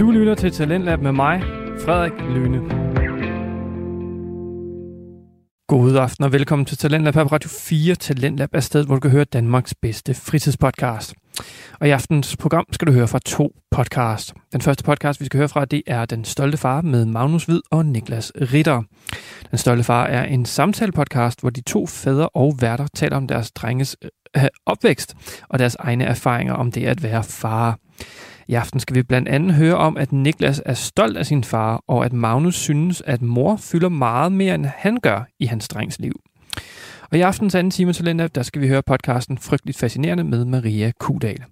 Du lytter til Talentlab med mig, Frederik Lyne. God aften og velkommen til Talentlab på Radio 4. Talentlab er stedet, hvor du kan høre Danmarks bedste fritidspodcast. Og i aftens program skal du høre fra to podcasts. Den første podcast, vi skal høre fra, det er Den Stolte Far med Magnus Hvid og Niklas Ritter. Den Stolte Far er en samtalepodcast, hvor de to fædre og værter taler om deres drenges øh, opvækst og deres egne erfaringer om det at være far. I aften skal vi blandt andet høre om, at Niklas er stolt af sin far, og at Magnus synes, at mor fylder meget mere, end han gør i hans drengs liv. Og i aftens anden time til der skal vi høre podcasten Frygteligt Fascinerende med Maria Kudal.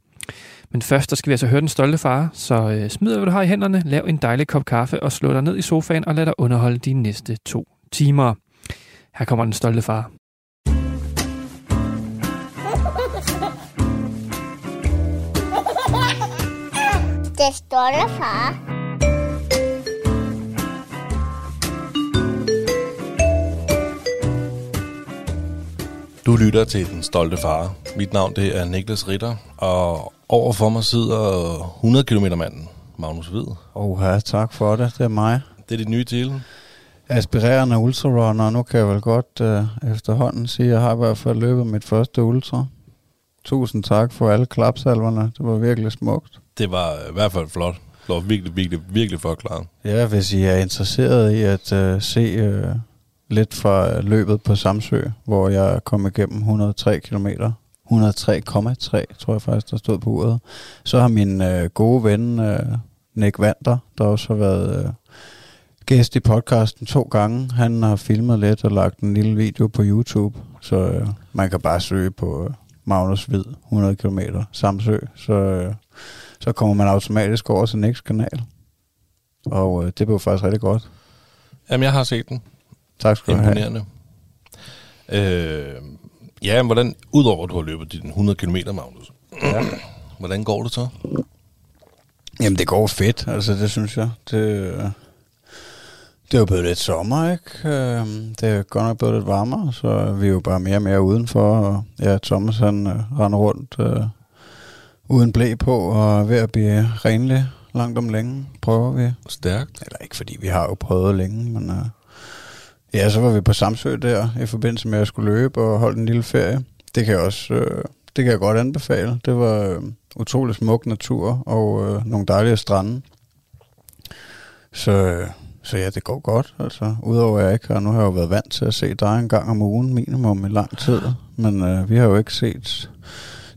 Men først, der skal vi altså høre den stolte far, så øh, smid hvad du har i hænderne, lav en dejlig kop kaffe og slå dig ned i sofaen og lad dig underholde de næste to timer. Her kommer den stolte far. Det stolte far. Du lytter til Den Stolte Far. Mit navn det er Niklas Ritter, og overfor mig sidder 100 km manden, Magnus Hvid. Oha, tak for det. Det er mig. Det er dit nye til. Aspirerende ultrarunner. Nu kan jeg vel godt uh, efterhånden sige, at jeg har i hvert fald løbet mit første ultra. Tusind tak for alle klapsalverne. Det var virkelig smukt. Det var i hvert fald flot. Det var virkelig, virkelig, virkelig forklaret. Ja, hvis I er interesseret i at øh, se øh, lidt fra løbet på Samsø, hvor jeg kom igennem 103 km. 103,3 tror jeg faktisk, der stod på uret. Så har min øh, gode ven øh, Nick Vander, der også har været øh, gæst i podcasten to gange, han har filmet lidt og lagt en lille video på YouTube. Så øh, man kan bare søge på øh, Magnus Hvid, 100 km Samsø. Så... øh, så kommer man automatisk over til Nicks kanal. Og øh, det blev faktisk rigtig godt. Jamen, jeg har set den. Tak skal du have. Imponerende. Øh, ja, men hvordan, udover at du har løbet dine 100 km, Magnus, ja. hvordan går det så? Jamen, det går fedt, altså det synes jeg. Det, det er jo blevet lidt sommer, ikke? Øh, det er godt nok blevet lidt varmere, så vi er jo bare mere og mere udenfor. Og ja, Thomas han øh, render rundt øh, uden blæ på og ved at blive renlig langt om længe, prøver vi. Stærkt. Eller ikke fordi vi har jo prøvet længe, men uh, ja, så var vi på Samsø der i forbindelse med at jeg skulle løbe og holde en lille ferie. Det kan jeg også, uh, det kan jeg godt anbefale. Det var uh, utrolig smuk natur og uh, nogle dejlige strande. Så, så ja, det går godt. Altså, udover at jeg ikke har, nu har jeg jo været vant til at se dig en gang om ugen minimum i lang tid, men uh, vi har jo ikke set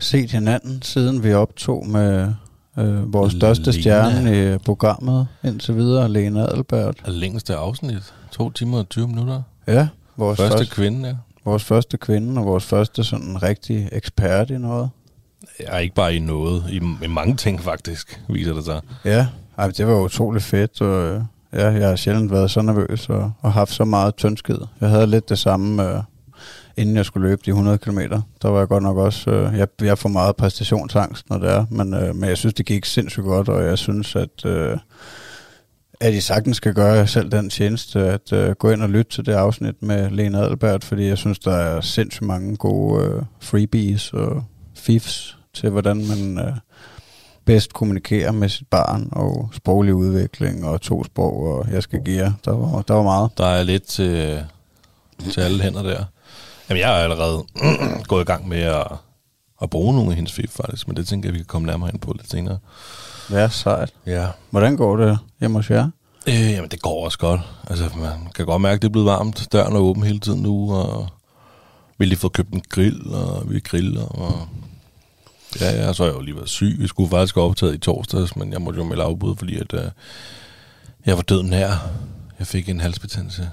set hinanden, siden vi optog med øh, vores største Lena. stjerne i programmet indtil videre, Lena Adelbert. Det længste afsnit. To timer og 20 minutter. Ja, vores Første, første, kvinde, ja. vores første kvinde og vores første sådan rigtig ekspert i noget. Ja, ikke bare i noget. I, i mange ting, faktisk, viser det sig. Ja, ej, det var utrolig fedt, og øh, ja, jeg har sjældent været så nervøs og, og haft så meget tyndskid. Jeg havde lidt det samme, øh, inden jeg skulle løbe de 100 km. Der var jeg godt nok også, øh, jeg, jeg får meget præstationsangst, når det er, men, øh, men jeg synes, det gik sindssygt godt, og jeg synes, at, øh, at I sagtens skal gøre selv den tjeneste, at øh, gå ind og lytte til det afsnit med Lena Adelbert, fordi jeg synes, der er sindssygt mange gode øh, freebies og fifs til, hvordan man øh, bedst kommunikerer med sit barn, og sproglig udvikling, og to sprog, og jeg skal give jer. Der var, der var meget. Der er lidt til, til alle hænder der. Jamen, jeg er allerede gået i gang med at, at bruge nogle af hendes fif, faktisk, men det tænker jeg, vi kan komme nærmere ind på lidt senere. Ja, sejt. Ja. Hvordan går det hjemme hos jer? Øh, jamen, det går også godt. Altså, man kan godt mærke, at det er blevet varmt. Døren er åben hele tiden nu, og vi har lige fået købt en grill, og vi griller, og... Ja, ja, så har jeg jo lige været syg. Vi skulle faktisk have optaget i torsdags, men jeg måtte jo melde afbud, fordi at, øh, jeg var død nær. Jeg fik en halsbetændelse.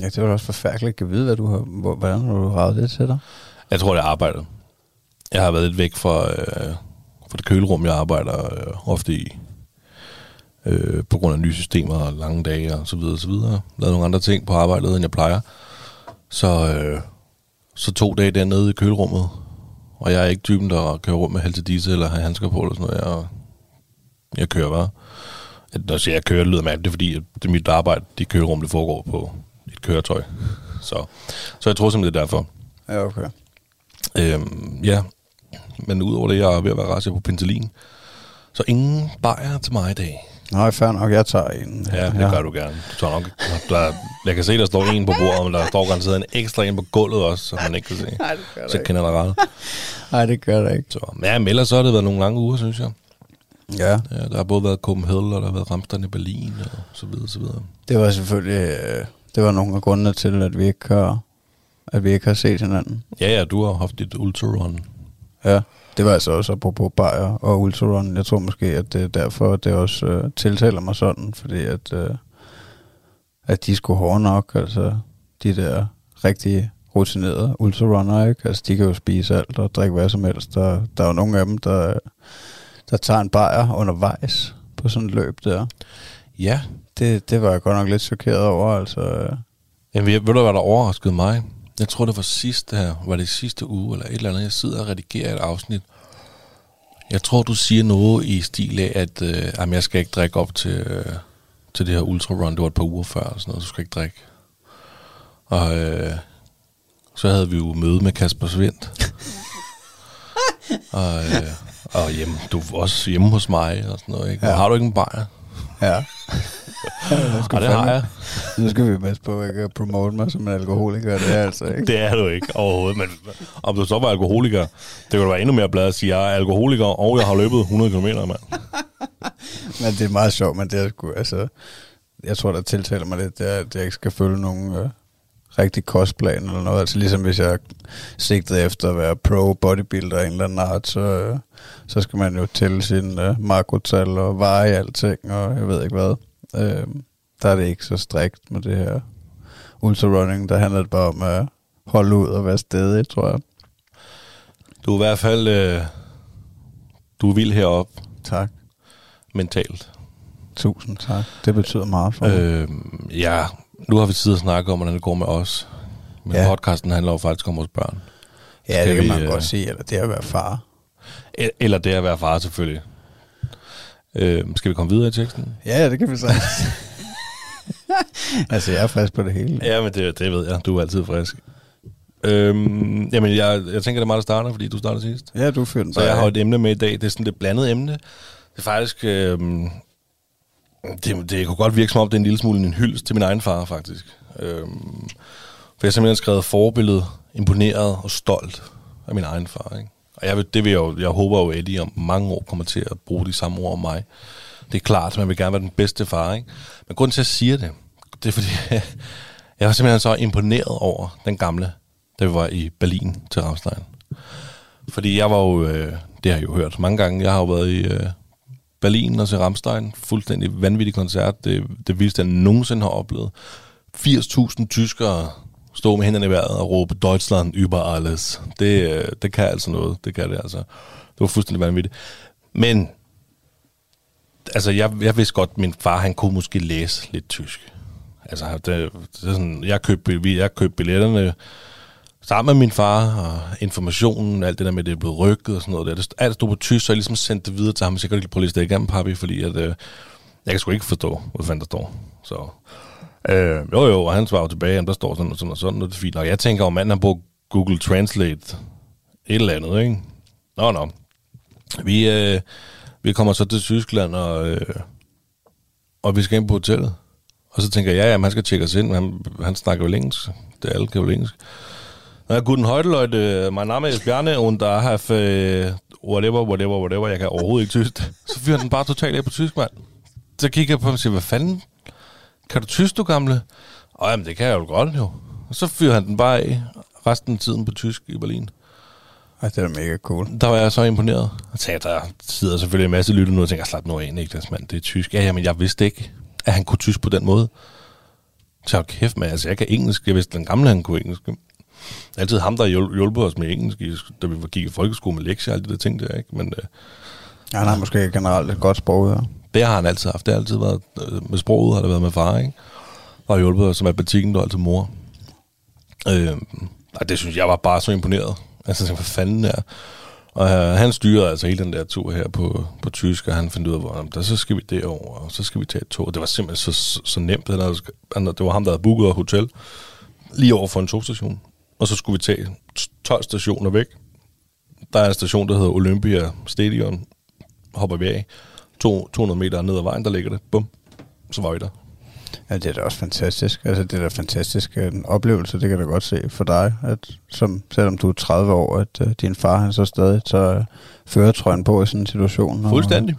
Ja, det var da også forfærdeligt at vide, hvad du har, hvor- hvordan har du ravet det til dig. Jeg tror, det er arbejdet. Jeg har været lidt væk fra, øh, fra det kølerum, jeg arbejder øh, ofte i. Øh, på grund af nye systemer og lange dage og så videre og så videre. Lavet nogle andre ting på arbejdet, end jeg plejer. Så, øh, så to dage dernede i kølerummet. Og jeg er ikke typen, der kører rundt med halsedisse eller har handsker på eller sådan noget. Jeg, jeg kører bare. Når jeg siger, jeg kører, det lyder mærkeligt, det er fordi, at det er mit arbejde, det kølerum, det foregår på et køretøj. Så, så jeg tror simpelthen, det er derfor. Ja, okay. Øhm, ja, men udover det, jeg er ved at være rask på Pentalin. Så ingen bajer til mig i dag. Nej, fair nok, jeg tager en. Ja, det gør du gerne. Du tager nok, der, er- jeg kan se, der står en på bordet, men der står garanteret en ekstra en på gulvet også, som man ikke kan se. Nej, det gør Så kender jeg dig ret. Nej, det gør det ikke. Så, men ja, men ellers så har det været nogle lange uger, synes jeg. Ja, Ja, der har både været Copenhagen, og der har været Ramstein i Berlin, og så videre, så videre. det var selvfølgelig, øh, det var nogle af grundene til, at vi ikke har, at vi ikke har set hinanden. Ja, ja, du har haft dit ultrarun. Ja, det var altså også apropos Bayer og Ultron. Jeg tror måske, at det er derfor, at det også øh, tiltaler mig sådan, fordi at, øh, at de skulle hårde nok, altså de der rigtig rutinerede ultrarunner, ikke? Altså de kan jo spise alt og drikke hvad som helst. Der, der er jo nogle af dem, der, der tager en bajer undervejs på sådan et løb der. Ja. Det, det var jeg godt nok lidt chokeret over, altså. øh. Jamen, ved ved du, hvad der overraskede mig? Jeg tror, det var sidste her, var det sidste uge, eller et eller andet. Jeg sidder og redigerer et afsnit. Jeg tror, du siger noget i stil af, at øh, jamen, jeg skal ikke drikke op til, øh, til det her ultrarun. Det var et par uger før, eller sådan noget. Du skal ikke drikke. Og øh, så havde vi jo møde med Kasper Svendt. og, øh, og hjemme, du var også hjemme hos mig og sådan noget. Ikke? Ja. Har du ikke en bajer? Ja. Og det har jeg. Nu skal vi passe på, at jeg kan promote mig som en alkoholiker. Det er altså ikke. Det er du ikke overhovedet, men om du så var alkoholiker, det kunne være endnu mere blad at sige, at jeg er alkoholiker, og jeg har løbet 100 km, mand. Men det er meget sjovt, men det er sgu, altså, jeg tror, der tiltaler mig lidt, det er, at jeg ikke skal følge nogen øh, rigtig kostplan eller noget. Altså ligesom hvis jeg sigtede efter at være pro bodybuilder af en eller anden art, så, øh, så skal man jo tælle sin øh, makrotal og veje alting, og jeg ved ikke hvad. Øh, der er det ikke så strikt med det her ultrarunning. Der handler det bare om at holde ud og være stedig, tror jeg. Du er i hvert fald, øh, du er vild heroppe Tak. mentalt. Tusind tak. Det betyder meget for mig. Øh, ja, nu har vi tid at snakke om, hvordan det går med os. Men ja. Podcasten handler jo faktisk om vores børn. ja, det kan vi, man øh, godt sige, eller det er at være far. E- Eller det at være far, selvfølgelig. Øh, skal vi komme videre i teksten? Ja, det kan vi sagtens. altså, jeg er frisk på det hele. Ja, men det, det ved jeg. Du er altid frisk. Øhm, jamen, jeg, jeg tænker, det er mig, der starter, fordi du starter sidst. Ja, du fyrer den Så jeg har et emne med i dag. Det er sådan et blandet emne. Det er faktisk... Øhm, det, det kunne godt virke som om, det er en lille smule en hyldest til min egen far, faktisk. Øhm, for jeg har simpelthen skrevet forbillede, imponeret og stolt af min egen far. Ikke? Og jeg, vil, det vil jeg, jo, jeg håber jo, at Eddie om mange år kommer til at bruge de samme ord om mig. Det er klart, at man vil gerne være den bedste far. Ikke? Men grunden til, at jeg siger det, det er fordi, jeg var simpelthen så imponeret over den gamle, da vi var i Berlin til Ramstein. Fordi jeg var jo, øh, det har jeg jo hørt mange gange, jeg har jo været i øh, Berlin og til Ramstein. Fuldstændig vanvittig koncert. Det, det vildeste, jeg nogensinde har oplevet. 80.000 tyskere stå med hænderne i vejret og råbe Deutschland über alles. Det, øh, det kan altså noget. Det kan det altså. Det var fuldstændig vanvittigt. Men, altså jeg, jeg vidste godt, at min far, han kunne måske læse lidt tysk. Altså, det, det er sådan, jeg købte, vi- jeg købte billetterne sammen med min far, og informationen, alt det der med, at det er blevet rykket og sådan noget der. Det, alt stod på tysk, så jeg ligesom sendte det videre til ham, så jeg kan lige prøve at læse det igennem, papi, fordi at, øh, jeg kan sgu ikke forstå, hvad fanden der står. Så, øh, jo jo, og han svarer tilbage, at der står sådan og sådan og sådan, og det er fint. Og jeg tænker, om manden har brugt Google Translate et eller andet, ikke? Nå, nå. Vi, øh, vi kommer så til Tyskland, og, øh, og vi skal ind på hotellet. Og så tænker jeg, ja, jamen, han skal tjekke os ind. Han, han snakker jo engelsk. Det er alle kan jo engelsk. Ja, guten heute, Leute. Øh, mein Name ist Bjarne, und da have uh, whatever, whatever, whatever. Jeg kan overhovedet ikke tysk. Så fyrer den bare totalt af på tysk, mand. Så kigger jeg på ham og siger, hvad fanden? Kan du tysk, du gamle? Og jamen, det kan jeg jo godt, jo. Og så fyrer han den bare af resten af tiden på tysk i Berlin. Ej, det er mega cool. Der var jeg så imponeret. Og tænkte, der sidder selvfølgelig en masse lytter nu og tænker, slap nu af, Niklas, mand, det er tysk. Ja, jamen, jeg vidste ikke, at han kunne tysk på den måde. Så hold kæft, med, altså, jeg kan engelsk. Jeg vidste, den gamle, han kunne engelsk. Altid ham, der hjulpet os med engelsk, da vi gik i folkeskole med lektier og alle de der ting der, ikke? Men øh, Ja, han har måske generelt et godt sprog, ja det har han altid haft. Det har altid været øh, med sproget, har det været med far, ikke? Og har hjulpet os med matematikken, der altid mor. Øh, og det synes jeg var bare så imponeret. Altså, hvad fanden er Og øh, han styrede altså hele den der tur her på, på tysk, og han fandt ud af, hvor der, så skal vi derover, og så skal vi tage et tog. Det var simpelthen så, så, så nemt. Han havde, han, det var ham, der havde booket et hotel lige over for en togstation. Og så skulle vi tage 12 stationer væk. Der er en station, der hedder Olympia Stadion. Hopper vi af to, 200 meter ned ad vejen, der ligger det. Bum. Så var vi der. Ja, det er da også fantastisk. Altså, det er da fantastisk en oplevelse, det kan jeg da godt se for dig, at som, selvom du er 30 år, at uh, din far han så stadig tager føretrøjen på i sådan en situation. og Fuldstændig.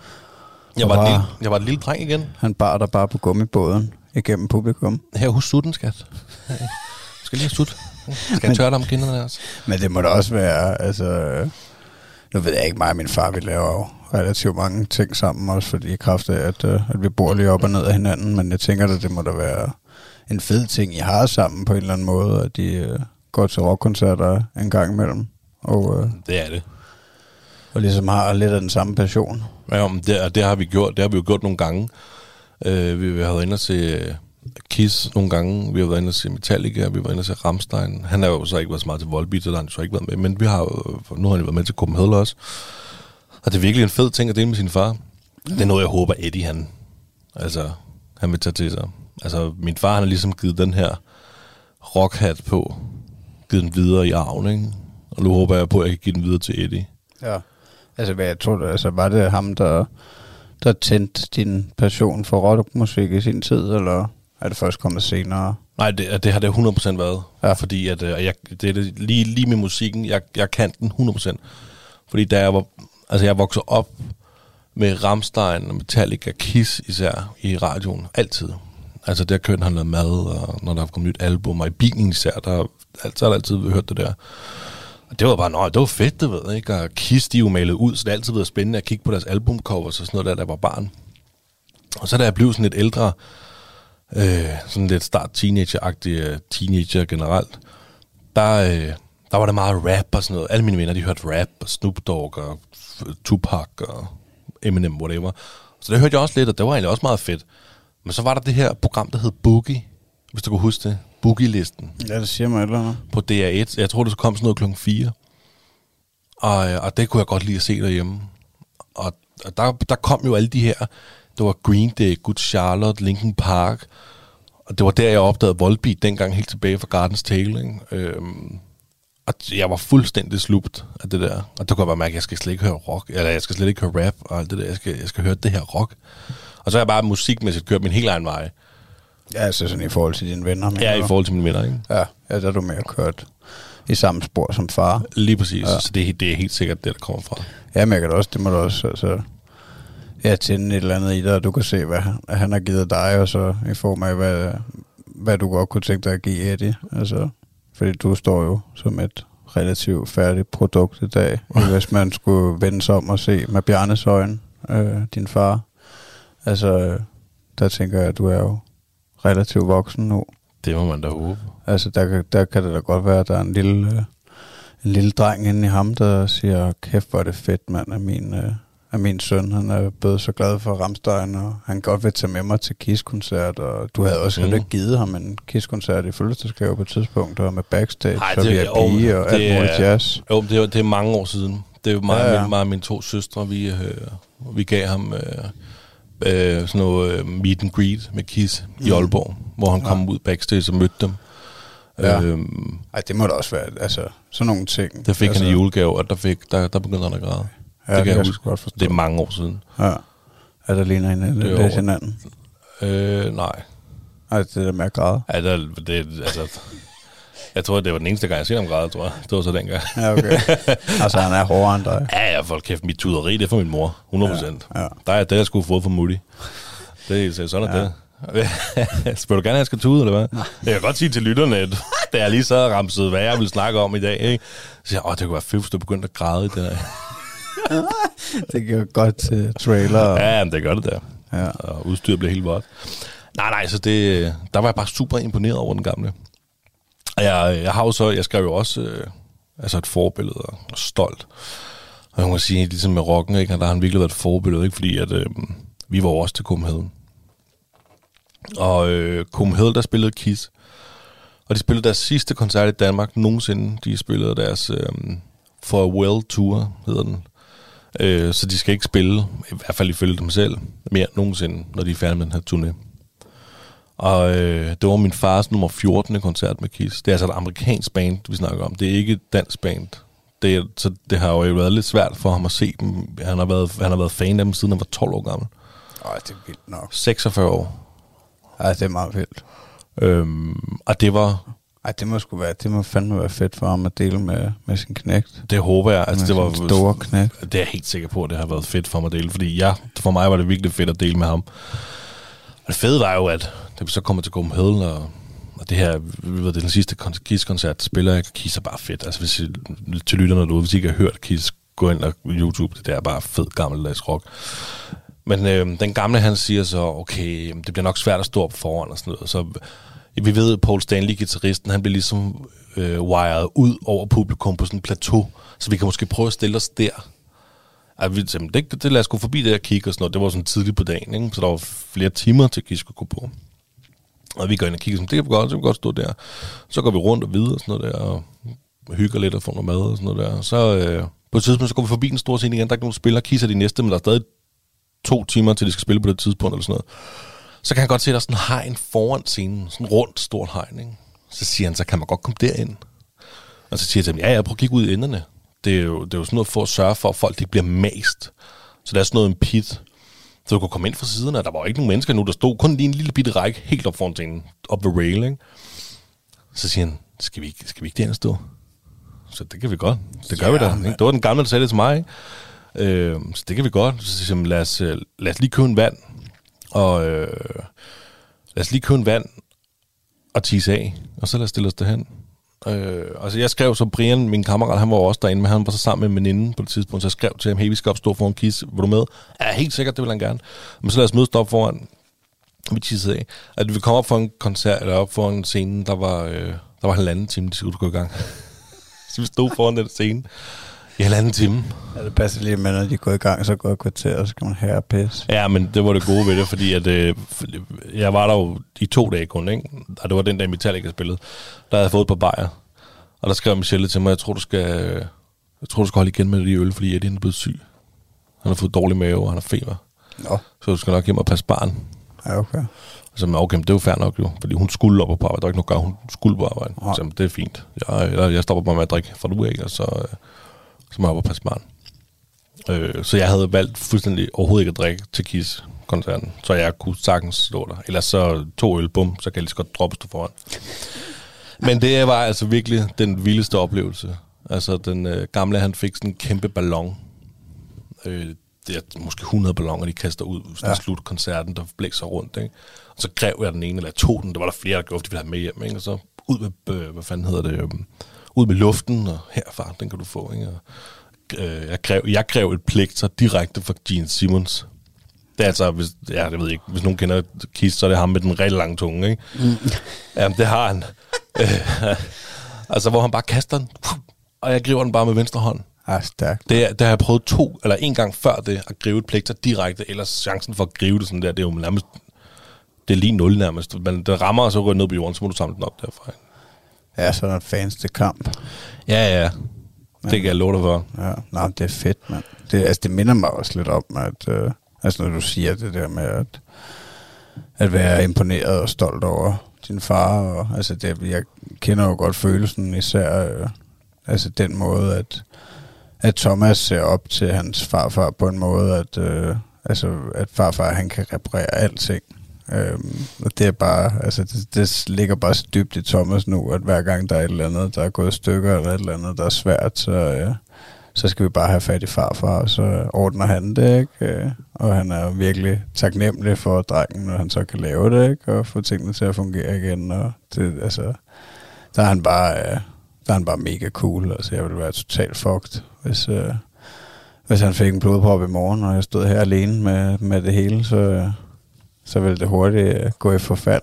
Jeg og var, et bare- lille, jeg var et lille dreng igen. Han bar dig bare på gummibåden igennem publikum. Her, husk sutten, skat. Jeg skal lige have sut. Skal jeg tørre dig om kinderne også? Men det må da også være, altså... Nu ved jeg ikke mig og min far, vi laver jo relativt mange ting sammen, også fordi i kraft af, at, uh, at vi bor lige op og ned af hinanden, men jeg tænker da, det må da være en fed ting, I har sammen på en eller anden måde, at de uh, går til rockkoncerter en gang imellem, og, uh, Det er det. og ligesom har lidt af den samme passion. Ja, men det, og det har vi gjort. Det har vi jo gjort nogle gange. Øh, vi, vi har været inde og se øh, Kiss nogle gange. Vi har været inde og se Metallica. Vi har været inde og se Rammstein. Han har jo så ikke været så meget til Volbeat, så der har han så ikke været med. Men vi har jo, nu har han jo været med til Copenhagen også. Og det er virkelig en fed ting at dele med sin far. Det er noget, jeg håber, Eddie han, altså, han vil tage til sig. Altså, min far han har ligesom givet den her rockhat på. Givet den videre i arven, ikke? Og nu håber jeg på, at jeg kan give den videre til Eddie. Ja. Altså, hvad jeg tror, altså, var det ham, der, der tændte din passion for rockmusik i sin tid, eller er det først kommet senere? Nej, det, det har det 100% været. Ja. Fordi at, øh, jeg, det er det, lige, lige med musikken, jeg, jeg kan den 100%. Fordi da jeg var, altså jeg voksede op med Rammstein og Metallica, Kiss især i radioen, altid. Altså der kørte han noget mad, og når der kom nyt album, og i bilen især, der altså, har altid hørt det der. Og det var bare, nej, det var fedt, det ved ikke? Og Kiss, de jo malet ud, så det har altid været spændende at kigge på deres albumcovers og sådan noget der, jeg var barn. Og så da jeg blev sådan lidt ældre, øh, sådan lidt start teenager-agtig øh, teenager generelt, der, øh, der var der meget rap og sådan noget. Alle mine venner, de hørte rap og Snoop Dogg og Tupac og Eminem, whatever. Så det hørte jeg også lidt, og det var egentlig også meget fedt. Men så var der det her program, der hed Boogie, hvis du kunne huske det. Boogie-listen Ja, det siger mig et eller andet. på DR1. Jeg tror, det kom sådan noget klokken 4. Og, øh, og det kunne jeg godt lide at se derhjemme. Og, og der, der kom jo alle de her. Det var Green Day, Good Charlotte, Linkin Park. Og det var der, jeg opdagede Volbeat dengang helt tilbage fra Gardens Tale. Ikke? Øhm, og jeg var fuldstændig slugt af det der. Og der kunne jeg bare mærke, at jeg skal slet ikke høre rock. Eller jeg skal slet ikke høre rap og alt det der. Jeg skal, jeg skal høre det her rock. Og så har jeg bare musikmæssigt kørt min helt egen vej. Ja, altså sådan i forhold til dine venner. Ja, i du? forhold til mine venner, ikke? Ja, ja, der er du mere kørt i samme spor som far. Lige præcis. Ja. Så det, er- det er helt sikkert det, der kommer fra. Ja, men jeg kan også, det må du også, altså, ja, tænde et eller andet i dig, og du kan se, hvad han, har givet dig, og så i form af, hvad, hvad du godt kunne tænke dig at give Eddie. Altså, fordi du står jo som et relativt færdigt produkt i dag, hvis man skulle vende sig om og se med Bjarnes øjne, øh, din far. Altså, der tænker jeg, at du er jo relativt voksen nu. Det må man da håbe. Altså, der, kan- der kan det da godt være, at der er en lille, øh, en lille dreng inde i ham, der siger, kæft, hvor er det fedt, mand, at min, øh, at min søn, han er blevet så glad for Ramstein, og han godt vil tage med mig til Kiss-koncert, og du havde også mm. givet ham en Kiss-koncert i fødselsdagsgave på et tidspunkt, og med backstage, Ej, og det- VIP, jo, og det alt muligt er- jazz. Jo, det er, det er mange år siden. Det er mig, Ja, ja. Mig og mine to søstre, vi, øh, vi gav ham øh, øh, sådan noget øh, meet and greet med Kiss mm. i Aalborg, hvor han Ja. kom ud backstage og mødte dem. Ja. Øhm, Ej, det må da også være, altså, sådan nogle ting. der fik altså, han en julegave, og der, fik, der, der begyndte han at græde. Ja, det det kan jeg huske. godt forstå. Det er mange år siden. Ja. Er der ligner hinanden, Det er hinanden? Øh, nej. Ej, det der med at græde. Ja, der, det, altså, jeg tror, det var den eneste gang, jeg set ham græde, tror jeg. Det var så dengang. Ja, okay. altså, han er hårdere end dig. Ja, ja, folk kæft, mit tuderi, det er for min mor. 100 procent. Ja, ja. Der er det, jeg skulle få fra Mutti. Det er så sådan er det. Spørger du gerne, at jeg skal tude, eller hvad? Nej. Jeg kan godt sige til lytterne, at da jeg lige så ramset, hvad jeg ville snakke om i dag, ikke? så siger jeg, åh, det kunne være fedt, hvis du begyndte at græde i det der. Det giver godt til trailer. Ja, men det gør det der. ja. Og udstyret bliver helt vådt. Nej, nej, så det, der var jeg bare super imponeret over den gamle. Og jeg, jeg har jo så, jeg skrev jo også øh, altså et forbillede og stolt. Og jeg må sige, ligesom med rocken, ikke, der har han virkelig været et forbillede, ikke? fordi at, øh, vi var også til Copenhagen. Og øh, Copenhagen, der spillede Kiss. Og de spillede deres sidste koncert i Danmark nogensinde. De spillede deres øh, For a Well Tour, hedder den. Øh, så de skal ikke spille, i hvert fald ifølge dem selv, mere nogensinde, når de er færdige med den her turné. Og øh, det var min fars nummer 14. koncert med Kiss. Det er altså et amerikansk band, vi snakker om. Det er ikke et dansk band. det, så det har jo været lidt svært for ham at se dem. Han har været, han har været fan af dem, siden han var 12 år gammel. Ej, det er vildt nok. 46 år. Ej, det er meget vildt. Øhm, og det var, Ej, det må sgu være, det må fandme være fedt for ham at dele med, med sin knægt. det håber jeg, altså Med det var store knægt. Det er jeg helt sikker på, at det har været fedt for mig at dele, fordi ja, for mig var det virkelig fedt at dele med ham. Og det fede var jo, at da vi så kommer til Copenhagen, og, og det her, ved, det er den sidste kon- Kiss-koncert, spiller jeg, Kiss er bare fedt. Altså hvis I, til lytterne derude, hvis I ikke har hørt Kiss, gå ind og YouTube, det er bare fed gammeldags rock. Men øh, den gamle, han siger så, okay, det bliver nok svært at stå op foran og sådan noget. Så vi ved, at Paul Stanley, gitarristen, han bliver ligesom øh, wired ud over publikum på sådan en plateau, så vi kan måske prøve at stille os der. Ej, vi, jamen, det, det, lad lader os gå forbi det og kigge og sådan noget. Det var sådan tidligt på dagen, ikke? så der var flere timer til, at skulle gå på. Og vi går ind og kigger, sådan, det kan vi godt, så kan vi godt stå der. Så går vi rundt og videre og sådan noget der, og hygger lidt og får noget mad og sådan noget der. Så øh, på et tidspunkt, så går vi forbi den store scene igen, der er ikke nogen spillere, kisser de næste, men der er stadig to timer, til de skal spille på det tidspunkt eller sådan noget. Så kan han godt se, at der er sådan en hegn foran scenen, sådan en rundt stort hegn, ikke? Så siger han, så kan man godt komme derind. Og så siger jeg til ham, ja, ja, prøv at kigge ud i enderne. Det er, jo, det er jo sådan noget for at sørge for, at folk ikke bliver mast. Så der er sådan noget en pit. Så du kunne komme ind fra siderne, og der var jo ikke nogen mennesker nu, der stod kun lige en lille bitte række helt op foran scenen, op ved rail, ikke? Så siger han, skal vi ikke, skal vi ikke derind stå? Så det kan vi godt. Det gør Ja, vi da. Ikke? Det var den gamle, der sagde det til mig. Ikke? Øh, så det kan vi godt. Så siger jeg, lad os, øh, lad os lige købe en vand. Og øh, lad os lige købe en vand og tisse af. Og så lad os stille os derhen. Øh, altså jeg skrev så Brian, min kammerat, han var også derinde, men han var så sammen med en veninde på det tidspunkt, så jeg skrev til ham, hey, vi skal opstå foran Kiss, vil du med? Ja, helt sikkert, det vil han gerne. Men så lad os mødes op foran, vi tissede af. At vi kom op for en koncert, eller op for en scene, der var, øh, der var halvanden time, de skulle gå i gang. så vi stod foran den scene i halvanden time. Ja, det passer lige med, når de går i gang, så går et kvarter, og så kan man have pisse. Ja, men det var det gode ved det, fordi at, øh, jeg var der jo i to dage kun, ikke? og det var den dag, Metallica spillede. Der havde jeg fået et par bajer, og der skrev Michelle til mig, jeg tror, du skal, jeg tror, du skal holde igen med de øl, fordi Eddie han er blevet syg. Han har fået dårlig mave, og han har feber. Nå, Så du skal nok hjem og passe barn. ja, okay. Så men okay, men det er jo fair nok jo, fordi hun skulle op på arbejde. Der var ikke nogen gang, hun skulle på arbejde. Nej. Så det er fint. Jeg, jeg, jeg stopper bare med at drikke fra nu af, og så, så må jeg op og passe barn. Øh, så jeg havde valgt fuldstændig overhovedet ikke at drikke til KISS-koncerten, så jeg kunne sagtens stå der. Ellers så to øl, bum, så kan jeg lige så godt droppe stå foran. Men det var altså virkelig den vildeste oplevelse. Altså den øh, gamle, han fik sådan en kæmpe ballon. Øh, det er måske 100 balloner, de kaster ud sådan ja. Ja. slut koncerten, der blæser rundt. Ikke? Og så grev jeg den ene, eller jeg tog den. Der var der flere, der gjorde, de ville have med hjem. Ikke? Og så ud med, øh, hvad fanden hedder det, øh, ud med luften, og herfra, den kan du få. Ikke? Og, øh, jeg, grev, jeg grev et plekter direkte fra Gene Simmons. Det er altså, hvis, ja, jeg ved ikke, hvis nogen kender Kiss, så er det ham med den rigtig lange tunge, ikke? Mm. Jamen, det har han. Øh, altså, hvor han bare kaster den, og jeg griber den bare med venstre hånd. Stærkt. Det, det har jeg prøvet to, eller en gang før det, at gribe et plekter direkte, ellers chancen for at gribe det sådan der, det er jo nærmest, det er lige nul nærmest. Men det rammer, og så ryger ned på jorden, så må du samle den op derfra. Ja, så er der fans til kamp. Ja, ja. Det kan jeg love dig for. Ja, nej, det er fedt, mand. Det, altså, det minder mig også lidt om, at øh, altså, når du siger det der med at, at være imponeret og stolt over din far. Og, altså, det, jeg kender jo godt følelsen, især øh, altså, den måde, at, at Thomas ser op til hans farfar på en måde, at, øh, altså, at farfar han kan reparere alting. Øhm, og det er bare, altså det, det ligger bare så dybt i Thomas nu, at hver gang der er et eller andet, der er gået stykker, eller et eller andet, der er svært, så, øh, så skal vi bare have fat i farfar, og så ordner han det, ikke? Øh, og han er virkelig taknemmelig for drengen, når han så kan lave det, ikke? Og få tingene til at fungere igen, og det, altså, der er han bare, øh, der er han bare mega cool, altså jeg ville være totalt fucked, hvis, øh, hvis han fik en blodprop i morgen, og jeg stod her alene med, med det hele, så, øh, så ville det hurtigt øh, gå i forfald.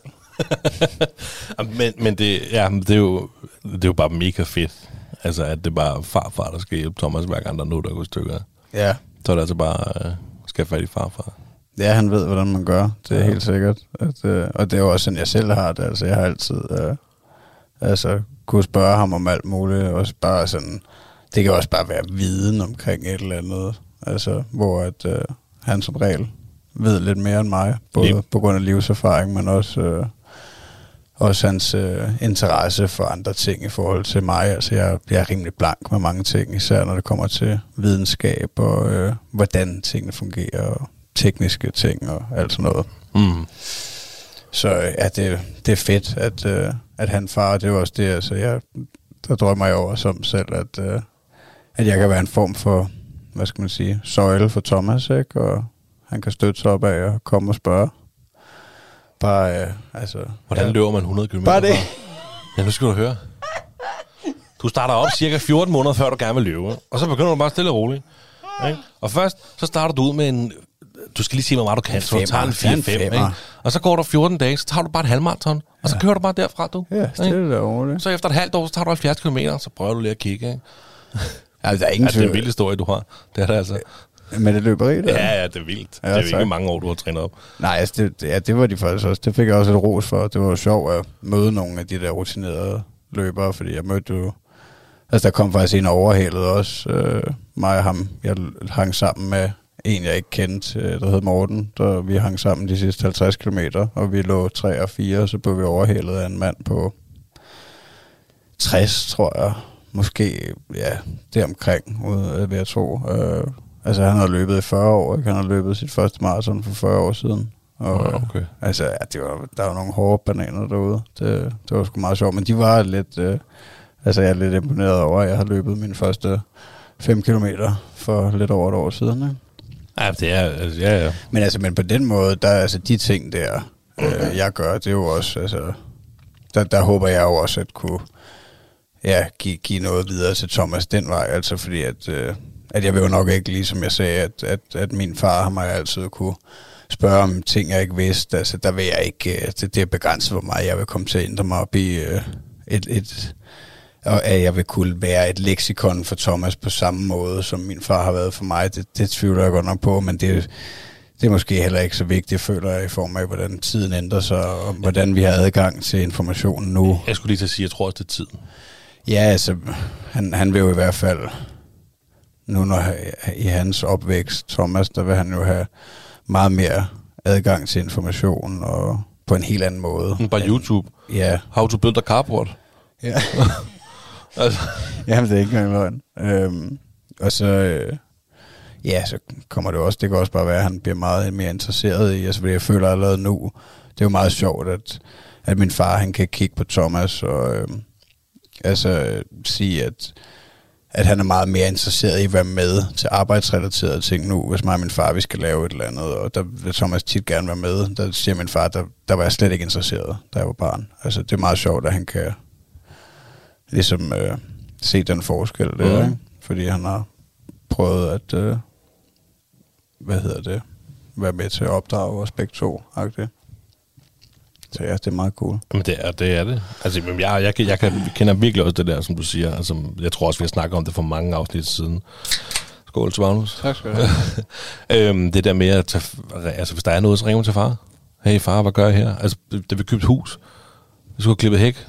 Men, men det, ja, det, er jo, det er jo bare mega fedt. Altså, at det er bare farfar, der skal hjælpe Thomas, hver gang der er noget, der går i stykker. Ja. Så er det altså bare, øh, skal fat i farfar. Ja, han ved, hvordan man gør. Det er ja. helt sikkert. At, øh, og det er jo også sådan, jeg selv har det. Altså, jeg har altid øh, altså, kunne spørge ham om alt muligt. Også bare sådan, det kan også bare være viden omkring et eller andet. Altså, hvor at, øh, han som regel ved lidt mere end mig. Både Yep. på grund af livserfaring, men også, øh, også hans øh, interesse for andre ting i forhold til mig. Altså jeg, jeg er rimelig blank med mange ting, især når det kommer til videnskab og øh, hvordan tingene fungerer og tekniske ting og alt sådan noget. Mm. Så ja, det, det er fedt, at, øh, at han far, det er også det, altså jeg, der drømmer jeg over som selv, at, øh, at jeg kan være en form for, hvad skal man sige, søjle for Thomas, ikke? Og han kan støtte sig op af og komme og spørge. Bare, øh, altså... Hvordan ja. løber man 100 km? Bare det. Ja, nu skal du høre. Du starter op cirka 14 måneder, før du gerne vil løbe. Og så begynder du bare stille og roligt. Ikke? Og først, så starter du ud med en... Du skal lige sige, hvor meget du kan. Så du tager en femmer. 4-5, En ikke? Og så går der 14 dage, så tager du bare et halvmarathon. Og så kører du bare derfra, du. Ja, Ikke? stille og roligt. Så efter et halvt år, så tager du 70 km, så prøver du lige at kigge. Ikke? Altså, der er ingen Ja, det er en vild historie, du har. Det er det altså. Med det løberi der? Ja, ja, det er vildt. Ja, det er jo tak. ikke mange år, du har trænet op. Nej, altså det, ja, det var de faktisk også. Det fik jeg også et ros for. Det var jo sjovt at møde nogle af de der rutinerede løbere, fordi jeg mødte jo... Altså, der kom faktisk en overhalet også. Øh, mig og ham, jeg hang sammen med en, jeg ikke kendte, øh, der hed Morten. Der, vi hang sammen de sidste 50 km, og vi lå 3 og 4, og så blev vi overhalet af en mand på 60, tror jeg. Måske, ja, deromkring, ude ved jeg tro. Øh, altså, han har løbet i 40 år, ikke? Han har løbet sit første maraton for 40 år siden. Og, Nå, okay. Altså, ja, det var, der var nogle hårde bananer derude. Det, det var sgu meget sjovt, men de var lidt... Øh, altså, jeg er lidt imponeret over, at jeg har løbet min første 5 kilometer for lidt over et år siden. Ikke? Ja, det er... Altså, ja, ja. Men altså, men på den måde, der er altså de ting der, øh, jeg gør, det er jo også, altså, der, der håber jeg jo også at kunne ja, give, give noget videre til Thomas den vej, altså fordi at, øh, at jeg vil jo nok ikke, ligesom jeg sagde, at, at, at min far har mig altid kunne spørge om ting, jeg ikke vidste, altså der vil jeg ikke, øh, det, det er begrænset, hvor meget jeg vil komme til at ændre mig op i øh, et, et, og at jeg vil kunne være et leksikon for Thomas på samme måde, som min far har været for mig, det, det tvivler jeg godt nok på, men det, det er måske heller ikke så vigtigt, føler jeg, i form af, hvordan tiden ændrer sig, og hvordan vi har adgang til informationen nu. Jeg skulle lige til at sige, jeg tror også, det er tiden. Ja, altså, han, han vil jo i hvert fald, nu når i hans opvækst, Thomas, der vil han jo have meget mere adgang til information, og på en helt anden måde. Bare YouTube. Ja, How to build a carport. ja. Altså, Jamen, det er ikke engang løgn. Øhm, og så, øh, ja, så kommer det også, det kan også bare være, at han bliver meget mere interesseret i, altså fordi jeg føler allerede nu, det er jo meget sjovt, at, at min far, han kan kigge på Thomas og øh, altså sige, at, at han er meget mere interesseret i at være med til arbejdsrelaterede ting nu, hvis mig og min far, vi skal lave et eller andet, og der vil Thomas tit gerne være med. Der siger min far, der, der var jeg slet ikke interesseret, da jeg var barn. Altså, det er meget sjovt, at han kan ligesom øh, se den forskel der, mm. ikke? Fordi han har prøvet at, øh, hvad hedder det, være med til at opdrage os begge to, agtigt. Så ja, det er meget cool. men det er det. Er det. Altså, men jeg, jeg, jeg, kan, jeg kender virkelig også det der, som du siger. Altså, jeg tror også, vi har snakket om det for mange afsnit siden. Skål til Magnus. Tak skal du have. øhm, det der med at tage, altså hvis der er noget, så ringer man til far. Hey far, hvad gør jeg her? Altså, da vi købte hus, vi skulle have klippet hæk.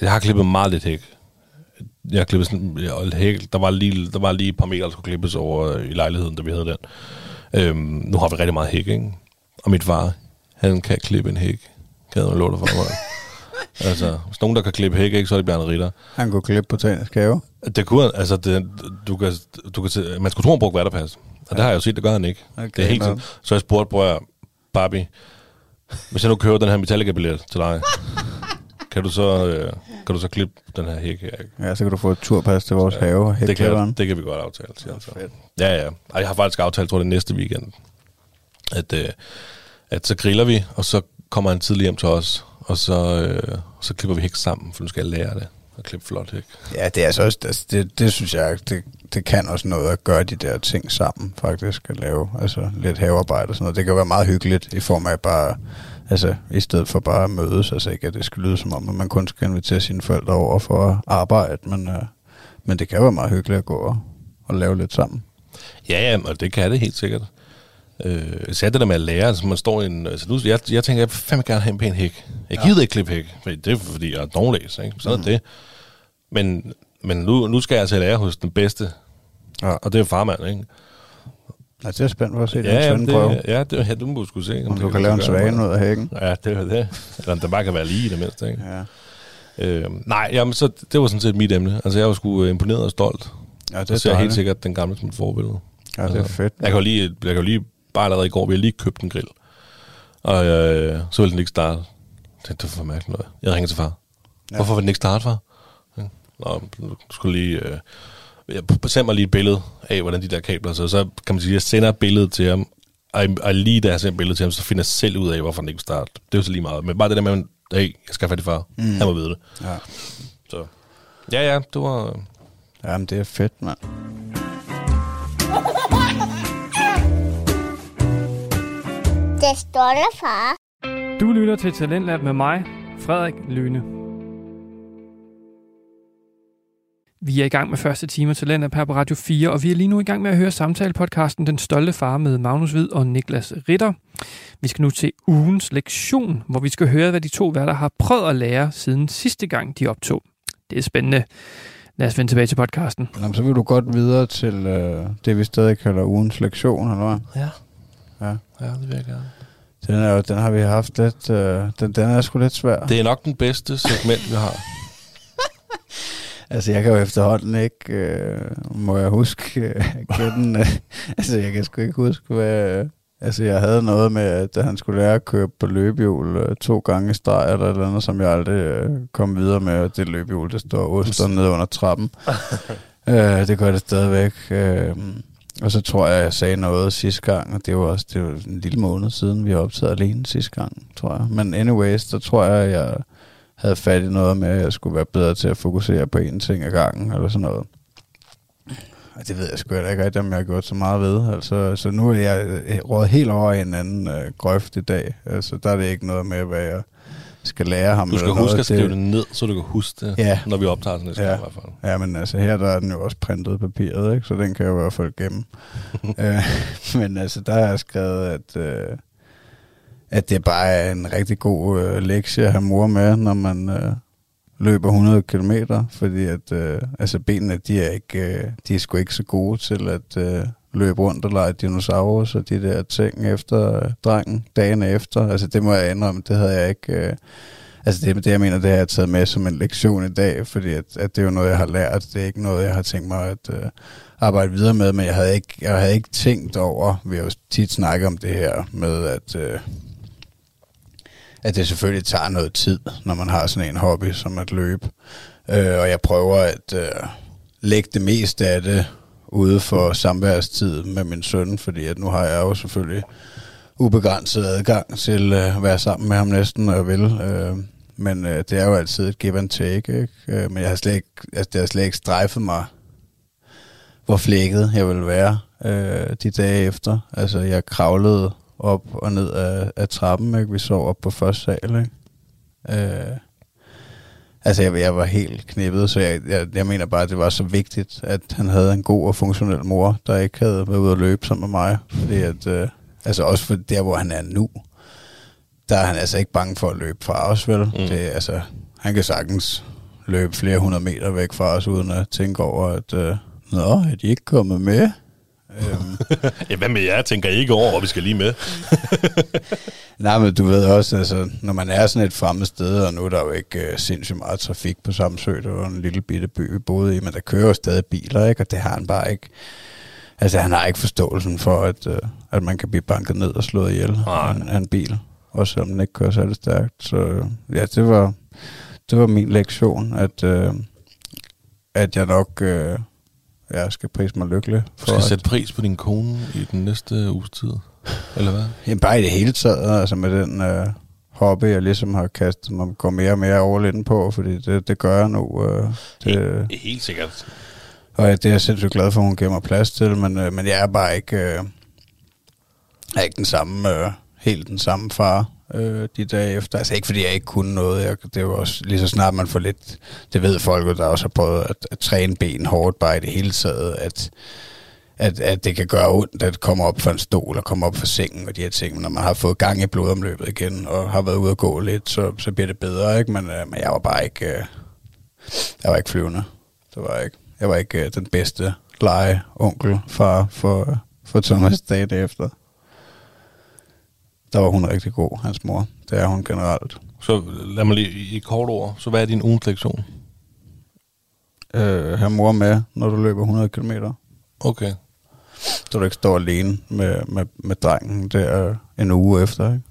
Jeg har klippet meget lidt hæk. Jeg har klippet sådan, ja, og hæk, der var, lige, der var lige et par meter, der skulle klippes over i lejligheden, da vi havde den. Øhm, nu har vi rigtig meget hæk, ikke? Og mit far, han kan klippe en hæk. Kan jeg love dig for mig. altså, hvis nogen, der kan klippe hæk, ikke, så er det Bjarne Ritter. Han kunne klippe på Botanisk Have. Det kunne, altså, det, du kan, du kan, se- man skulle tro, han brugte vatterpas. Og det har jeg jo set, det gør han ikke. Okay, det er helt. Så jeg spurgte, bror, Barbie, hvis jeg nu køber den her Metallica-billet til dig, kan du så, øh, kan du så klippe den her hæk her? Ikke? Ja, så kan du få et turpas til vores have. Det kan, det kan vi godt aftale, siger han så. Fedt. Ja, ja. Og jeg har faktisk aftalt, tror jeg, det næste weekend, at, øh, at så griller vi, og så kommer han tidligt hjem til os, og så, øh, så klipper vi hæk sammen, for nu skal jeg lære det. At klippe flot hæk. Ja, det er altså også, altså, det, det synes jeg, det, det kan også noget at gøre de der ting sammen, faktisk, at lave altså, lidt havearbejde og sådan noget. Det kan være meget hyggeligt i form af bare, altså i stedet for bare at mødes, altså ikke at det skal lyde som om, at man kun skal invitere sine forældre over for at arbejde, men, uh, men det kan være meget hyggeligt at gå og, og lave lidt sammen. Ja, ja, og det kan det helt sikkert. Øh, især det der med at lære, altså man står i en... Altså nu, jeg, jeg tænker, jeg vil fandme gerne have en pæn hæk. Jeg gider ikke klippe hæk, for det er fordi, jeg er dårlæs, ikke? Sådan mm. er det. Men, men nu, nu skal jeg altså lære hos den bedste, Ja. og det er farmand, ikke? Altså, det er spændt på at se Ja, den ja, svendprøve. det, ja, det, ja, det må du skulle se. Om det du kan lave en svane noget. ud af hækken. Ja, det er det. Eller om der bare kan være lige i det mindste, ikke? Ja, Øh, nej, jamen, så det var sådan set mit emne. Altså, jeg var sgu øh, imponeret og stolt. ja det er så ser jeg helt sikkert den gamle som et forbillede. Ja, det er Altså, fedt. Jeg kan jo lige, jeg kan jo lige bare allerede i går, vi har lige købt en grill. Og øh, så ville den ikke starte. Jeg tænkte, det var for mærkeligt noget. Jeg ringede til far. Ja. Hvorfor vil den ikke starte, far? Nå, du skulle lige... Øh, jeg send mig lige et billede af, hvordan de der kabler så. Så kan man sige, at jeg sender et billede til ham, og, og lige da jeg sender et billede til ham, så finder jeg selv ud af, hvorfor den ikke vil starte. Det er jo så lige meget. Men bare det der med, at hey, jeg skal have fat i far. Mm. Han må vide det. Ja. Så. Ja, ja, det var... Jamen, det er fedt, mand. Det stolte far. Du lytter til Talentlab med mig, Frederik Lyne. Vi er i gang med første time af Talentlab her på Radio 4, og vi er lige nu i gang med at høre samtalepodcasten Den Stolte Far med Magnus Hvid og Niklas Ritter. Vi skal nu til ugens lektion, hvor vi skal høre, hvad de to værter har prøvet at lære siden sidste gang, de optog. Det er spændende. Lad os vende tilbage til podcasten. Jamen, så vil du godt videre til øh, det, vi stadig kalder ugens lektion, eller hvad? Ja. Ja. Ja, det vil jeg gerne. Den, er, jo- den har vi haft lidt... Øh, den, den er sgu lidt svær. Det er nok den bedste segment, vi har. Altså, jeg kan jo efterhånden ikke... Øh, må jeg huske... Øh, den, øh, altså, jeg kan sgu ikke huske, hvad... Øh, altså, jeg havde noget med, at han skulle lære at køre på løbehjul øh, to gange i streg, eller et eller andet, som jeg aldrig øh, kom videre med. og Det løbehjul, det står oster nede under trappen. øh, det gør det stadigvæk. Øh, og så tror jeg, jeg sagde noget sidste gang, og det var også det var en lille måned siden, vi har optaget alene sidste gang, tror jeg. Men anyways, der tror jeg, jeg havde fat i noget med, at jeg skulle være bedre til at fokusere på én ting ad gangen, eller sådan noget. Og det ved jeg sgu ikke rigtigt, om jeg har gjort så meget ved. Altså, så nu er jeg råd helt over i en anden øh, grøft i dag. Altså, der er det ikke noget med, hvad jeg skal lære ham. Du skal huske noget. at skrive det ned, så du kan huske det, Ja. når vi optager den næste Ja. i hvert fald. Ja, men altså her der er den jo også printet papiret, ikke? så den kan jeg jo i hvert fald gemme. øh, men altså der har jeg skrevet, at, øh, at det bare er en rigtig god øh, lektie at have mor med, når man øh, løber 100 km, fordi at øh, altså benene, de er, ikke, øh, de er sgu ikke så gode til at øh, løbe rundt og lege dinosaurus og de der ting efter øh, drengen dagen efter. Altså det må jeg indrømme, det havde jeg ikke... Øh, Altså det, det, jeg mener, det har jeg taget med som en lektion i dag, fordi at, at det er jo noget, jeg har lært. Det er ikke noget, jeg har tænkt mig at øh, arbejde videre med, men jeg havde, ikke, jeg havde ikke tænkt over, vi har jo tit snakket om det her med, at, Øh, at det selvfølgelig tager noget tid, når man har sådan en hobby som at løbe. Øh, og jeg prøver at øh, lægge det meste af det ude for samværstid med min søn, fordi at nu har jeg jo selvfølgelig ubegrænset adgang til øh, at være sammen med ham næsten, når jeg vil. Øh, men øh, det er jo altid et give and take, ikke? Øh, men jeg har slet ikke, altså, det har slet ikke strejfet mig, hvor flækket jeg ville være øh, de dage efter. Altså, jeg kravlede op og ned af, af trappen, ikke? Vi sov op på første sal, ikke? Øh, altså, jeg, jeg var helt knippet, så jeg, jeg, jeg mener bare, at det var så vigtigt, at han havde en god og funktionel mor, der ikke havde været ude at løbe sammen med mig. Fordi at, øh, altså også for der, hvor han er nu, der er han altså ikke bange for at løbe fra os, vel? Mm. Det, altså, han kan sagtens løbe flere hundrede meter væk fra os, uden at tænke over, at øh, Nå, er de ikke kommet med? Øhm, Ja, hvad med jer? Tænker I ikke over, og vi skal lige med? nej, men du ved også, altså, når man er sådan et fremmed sted, og nu er der jo ikke øh, sindssygt meget trafik på Samsø, det var en lille bitte by, vi boede i, men der kører jo stadig biler, ikke? Og det har han bare ikke. Altså, han har ikke forståelsen for, at, øh, at man kan blive banket ned og slået ihjel af en, af en bil. Også selvom den ikke kører særlig stærkt. Så øh, ja, det var, det var min lektion, at, øh, at jeg nok øh, jeg skal prise mig lykkelig. Du skal at- sætte pris på din kone i den næste uges tid. Eller hvad? Jamen bare i det hele taget, altså med den øh, hobby, jeg ligesom har kastet mig, går mere og mere in på, fordi det, det gør jeg nu. Øh, det, Helt, helt sikkert. og det er jeg sindssygt glad for, at hun giver mig plads til, men, øh, men jeg er bare ikke, øh, er ikke den samme, øh, helt den samme far øh, de dage efter. Altså ikke fordi jeg ikke kunne noget, jeg, det var også lige så snart man får lidt, det ved folk der også har prøvet at, at træne ben hårdt bare i det hele taget, at at, at det kan gøre ondt at komme op fra en stol og komme op fra sengen og de her ting. Men når man har fået gang i blodomløbet igen og har været ude at gå lidt, så, så bliver det bedre, ikke? Men, øh, men jeg var bare ikke, øh, jeg var ikke flyvende. Det var jeg ikke. Jeg var ikke øh, den bedste lege onkel far for, for Thomas dagen efter. Der var hun rigtig god, hans mor. Det er hun generelt. Så lad mig lige i kort ord. Så hvad er din ugens lektion? Øh, have mor med, når du løber 100 km. Okay. Så du ikke står alene med, med, med drengen der en uge efter, ikke?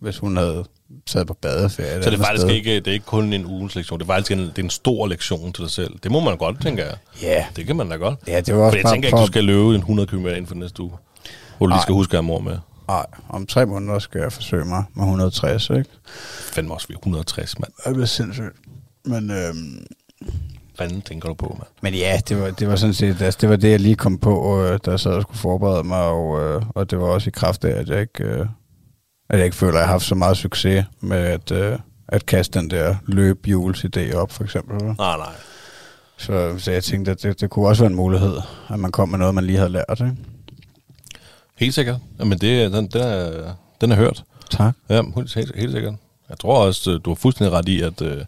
Hvis hun havde taget på badeferie. Så det er faktisk sted. ikke, det er ikke kun en ugens lektion. Det er faktisk en, det er en stor lektion til dig selv. Det må man godt, tænker jeg. Ja, Det kan man da godt. ja det var For også jeg bare tænker ikke, for... du skal løbe en 100 km inden for næste uge. Hvor du lige skal huske at have mor med. Nej, om tre måneder skal jeg forsøge mig med 160, ikke? Fandme også ved 160, mand. Det bliver sindssygt. Men, øhm, fanden tænker du på, mand? men ja, det var, det var sådan set, altså, det var det, jeg lige kom på, øh, da jeg sad og skulle forberede mig, og, øh, og det var også i kraft af, at jeg ikke, øh, at jeg ikke føler, at jeg har haft så meget succes med at, øh, at kaste den der løbhjulsidé op, for eksempel. Nej, nej. Så, så jeg tænkte, at det, det kunne også være en mulighed, at man kom med noget, man lige havde lært. Ikke? Helt sikkert. Jamen, det, den, den, er, den er hørt. Tak. Ja, helt, helt, helt sikkert. Jeg tror også, øh, du har fuldstændig ret i, at, øh,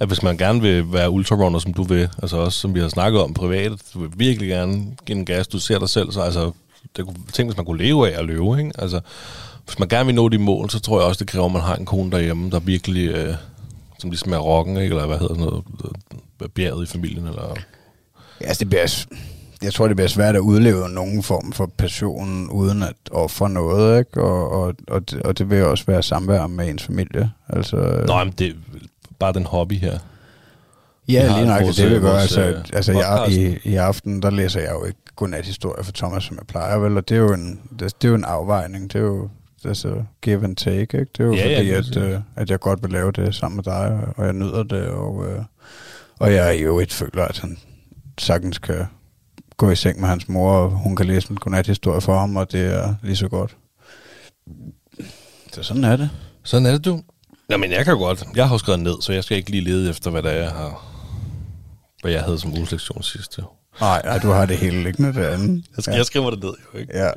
at hvis man gerne vil være ultrarunner, som du vil, altså også som vi har snakket om privat, du vil virkelig gerne give en gas, du ser dig selv, så altså, det kunne, tænk, hvis man kunne leve af at løbe, ikke? Altså, hvis man gerne vil nå de mål, så tror jeg også, det kræver, at man har en kone derhjemme, der virkelig, øh, som ligesom er rocken, ikke? Eller hvad hedder sådan noget, øh, bjerget i familien, eller... Ja, altså, det bliver, jeg tror, det bliver svært at udleve nogen form for passion, uden at ofre noget, ikke? Og, og, og, det, og det vil også være samvær med ens familie. Altså, Nå, men det er bare den hobby her. ja, lige nok, det vil øh, gøre. vores, Altså, øh, altså jeg, i, i aften, der læser jeg jo ikke godnat-historie for Thomas, som jeg plejer, vel? Og det er jo en, det, det er jo en afvejning. Det er jo altså, give and take, ikke? Det er jo Ja, ja, fordi, er at, øh, at jeg godt vil lave det sammen med dig, og jeg nyder det, og, øh, og jeg er jo et føler, at han sagtens kan gå i seng med hans mor, og hun kan læse en godnat-historie for ham, og det er lige så godt. Så sådan er det. Sådan er det, du. Jamen, jeg kan godt. Jeg har jo skrevet ned, så jeg skal ikke lige lede efter, hvad der er, jeg har... Hvad jeg havde som ugelektion sidst. Jo. Nej, nej, du har det hele liggende derinde. Jeg, skal, ja. jeg skriver det ned, jo ikke? Ja,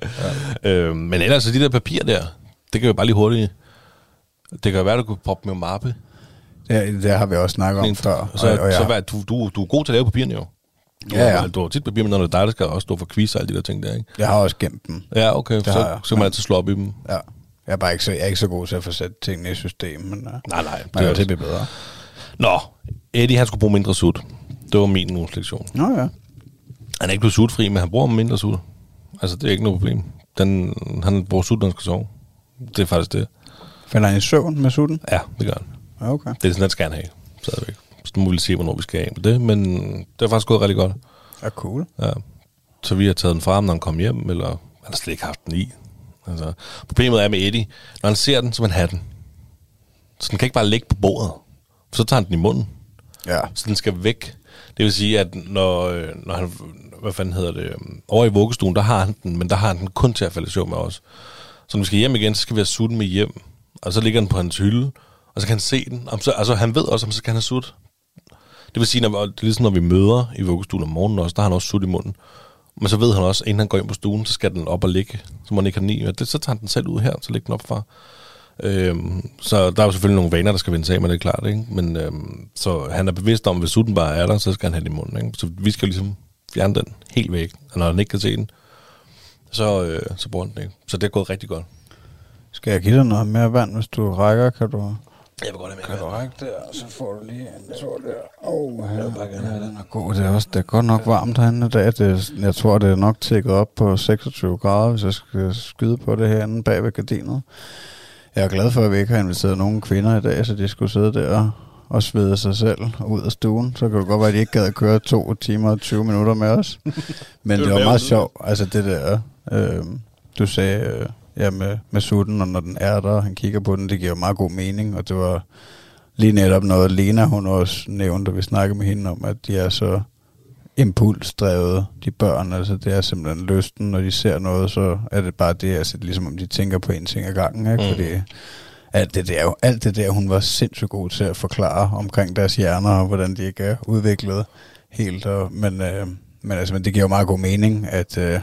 ja. Øh, men ellers, så de der papirer der, det kan jo bare lige hurtigt... Det kan jo være, du kunne proppe med mappe. Det, det har vi også snakket om før. Og så, og, og så jeg, hvad, du, du, du er god til at lave papirerne jo. Du, Ja, ja. har- Du har tit papir, men når det er dig, der skal også stå for quiz og alle de der ting der, ikke? jeg har også gemt dem. Ja, okay. Det Så, så kan man altid slå op i dem. Ja. Jeg er bare ikke så, jeg er ikke så god til at få sat tingene i system, men, uh, Nej, nej. er det, det bliver bedre. Nå, Eddie, han skulle bruge mindre sut. Det var min ugens lektion. Nå ja. Han er ikke blevet sutfri, men han bruger mindre sut. Altså, det er ikke noget problem. Den, han bruger sut, når han skal sove. Det er faktisk det. Falder han i søvn med sutten? Ja, det gør han. Okay. Det er sådan, han skal han have. Stadigvæk. Så må vi se, hvornår vi skal af med det. Men det er faktisk gået rigtig godt. Ja, cool. Ja. Så vi har taget den fra ham, når han kom hjem, eller han har slet ikke haft den i. Altså, problemet er med Eddie, når han ser den, så vil han have den. Så den kan ikke bare ligge på bordet. For så tager han den i munden. Ja. Så den skal væk. Det vil sige, at når, øh, når han, hvad fanden hedder det, øhm, over i vuggestuen, der har han den, men der har han den kun til at falde i søvn med os. Så når vi skal hjem igen, så skal vi have sutten med hjem. Og så ligger den på hans hylde, og så kan han se den. Om så, altså han ved også, om så kan han have sut. Det vil sige, når, det er ligesom når vi møder i vuggestuen om morgenen også, der har han også sut i munden. Men så ved han også, inden han går ind på stuen, så skal den op og ligge. Så må han ikke have den i. Det, så tager han den selv ud her, så lægger den op for. Øhm, så der er jo selvfølgelig nogle vaner, der skal vende sig af med det, er klart. Ikke? Men øhm, så han er bevidst om, at hvis sutten bare er der, så skal han have den i munden. Ikke? Så vi skal ligesom fjerne den helt væk. Og når han ikke kan se den, så, øh, så bruger han den ikke. Så det er gået rigtig godt. Skal jeg give dig noget mere vand, hvis du rækker? Kan du, jeg vil godt have kan du række der, og så får du lige en tår der. Åh, oh, her, ja, den er god. Det er, også, det er godt nok varmt herinde i dag. Det jeg tror, det er nok tækket op på 26 grader, hvis jeg skal skyde på det herinde bag ved gardinet. Jeg er glad for, at vi ikke har inviteret nogen kvinder i dag, så de skulle sidde der og svede sig selv ud af stuen. Så kan det godt være, at de ikke gad at køre to timer og 20 minutter med os. Men det, Det var var meget sjovt. Altså det der, øh, du sagde øh, ja, med, med sutten, og når den er der, og han kigger på den, det giver jo meget god mening. Og det var lige netop noget, Lena hun også nævnte, og vi snakkede med hende om, at de er så impulsdrevet, de børn. Altså det er simpelthen lysten, når de ser noget, så er det bare det, altså ligesom om de tænker på en ting ad gangen, ikke? Mm. Fordi alt det, der, alt det der, hun var sindssygt god til at forklare omkring deres hjerner, og hvordan de ikke er udviklet helt. Og, men, øh, men, altså, men det giver jo meget god mening, at øh,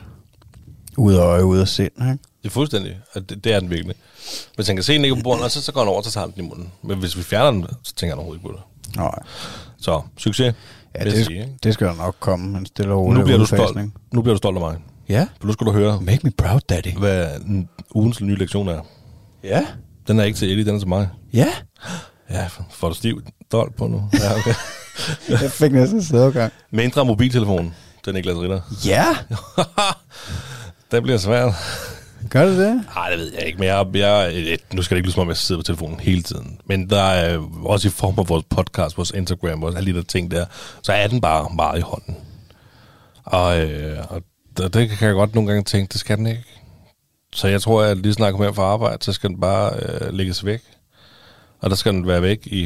ud af øje, ud af sind, ikke? Det er fuldstændig. at Det, det er den virkelig. Hvis han kan se den ikke på bordet, og så, så går han over, så tager den i munden. Men hvis vi fjerner den, så tænker han overhovedet ikke på det. Nej. Så succes. Ja, det, sige, ikke? det skal der nok komme, en stille og nu bliver du stolt. Nu bliver du stolt af mig. Ja. For nu skal du høre, Make me proud, daddy. hvad en ugens nye lektion er. Ja. Den er ikke til Eddie, den er til mig. Ja. Ja, får du stiv dold på nu? Ja, okay. Jeg fik næsten sædeovergang. Mindre mobiltelefon, den Niklas Ritter. Ja. Den bliver svær. Gør det det? Nej, det ved jeg ikke, men jeg, jeg, nu skal det ikke lyde som om, jeg sidder på telefonen hele tiden. Men der er også i form af vores podcast, vores Instagram, vores alle de der ting der, så er den bare meget i hånden. Og, øh, og det, det kan jeg godt nogle gange tænke, det skal den ikke. Så jeg tror, at lige snart kommer hjem fra arbejde, så skal den bare øh, lægges væk. Og der skal den være væk i,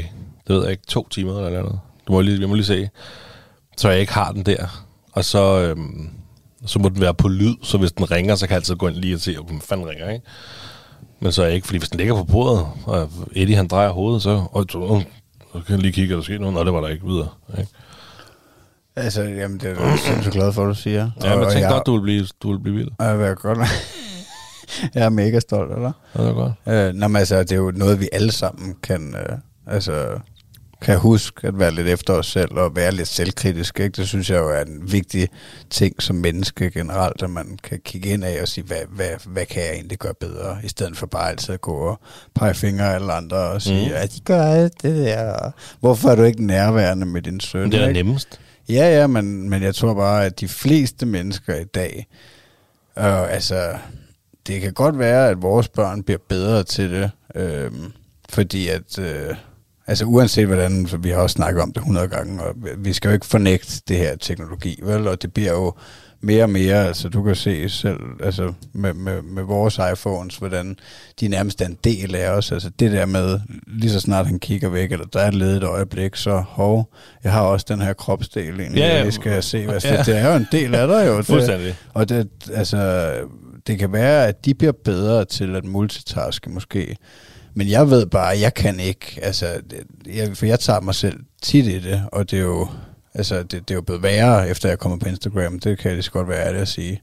det ved jeg ikke, to timer eller noget. Du må lige, jeg må lige se. Så jeg ikke har den der. Og så, øhm, så må den være på lyd, så hvis den ringer, så kan jeg altid gå ind lige og se, om fanden ringer, ikke? Men så er jeg ikke, fordi hvis den ligger på bordet, og Eddie han drejer hovedet, så, og, så, så kan jeg lige kigge, og der sker noget. Nå, det var der ikke videre. Ikke? Altså, jamen, det er jeg sindssygt glad for, at du siger. Ja, men Og jeg tænkte godt, du vil blive, du vil blive vild. Jeg vil godt. jeg er mega stolt, eller? Ja, det er godt. Øh, nå, men altså, det er jo noget, vi alle sammen kan, øh, altså, kan huske at være lidt efter os selv og være lidt selvkritisk. Ikke? Det synes jeg jo er en vigtig ting som menneske generelt, at man kan kigge ind af og sige, hvad, hvad, hvad kan jeg egentlig gøre bedre, i stedet for bare altid at gå og pege fingre af alle andre og sige, Mm. at de gør alt det der. Hvorfor er du ikke nærværende med din søn? Det er ikke? nemmest. Ja, ja, men, men jeg tror bare, at de fleste mennesker i dag, øh, altså, det kan godt være, at vores børn bliver bedre til det, øh, fordi at, øh, altså uanset hvordan, for vi har også snakket om det 100 gange, og vi skal jo ikke fornægte det her teknologi, vel, og det bliver jo mere og mere, altså du kan se selv, altså med, med, med vores iPhones, hvordan de nærmest er en del af os, altså det der med, lige så snart han kigger væk, eller der er et ledet øjeblik, så hov, jeg har også den her kropsdel egentlig, Ja, jeg skal se, hvad Ja. det, det er jo en del af dig jo. Fuldstændig. og det, altså, det kan være, at de bliver bedre til at multitaske måske. Men jeg ved bare, at jeg kan ikke, altså, det- jeg, for jeg tager mig selv tit i det, og det er jo, altså, det, det er jo blevet værre, efter jeg kommer på Instagram. Det kan jeg lige så godt være ærlig at sige.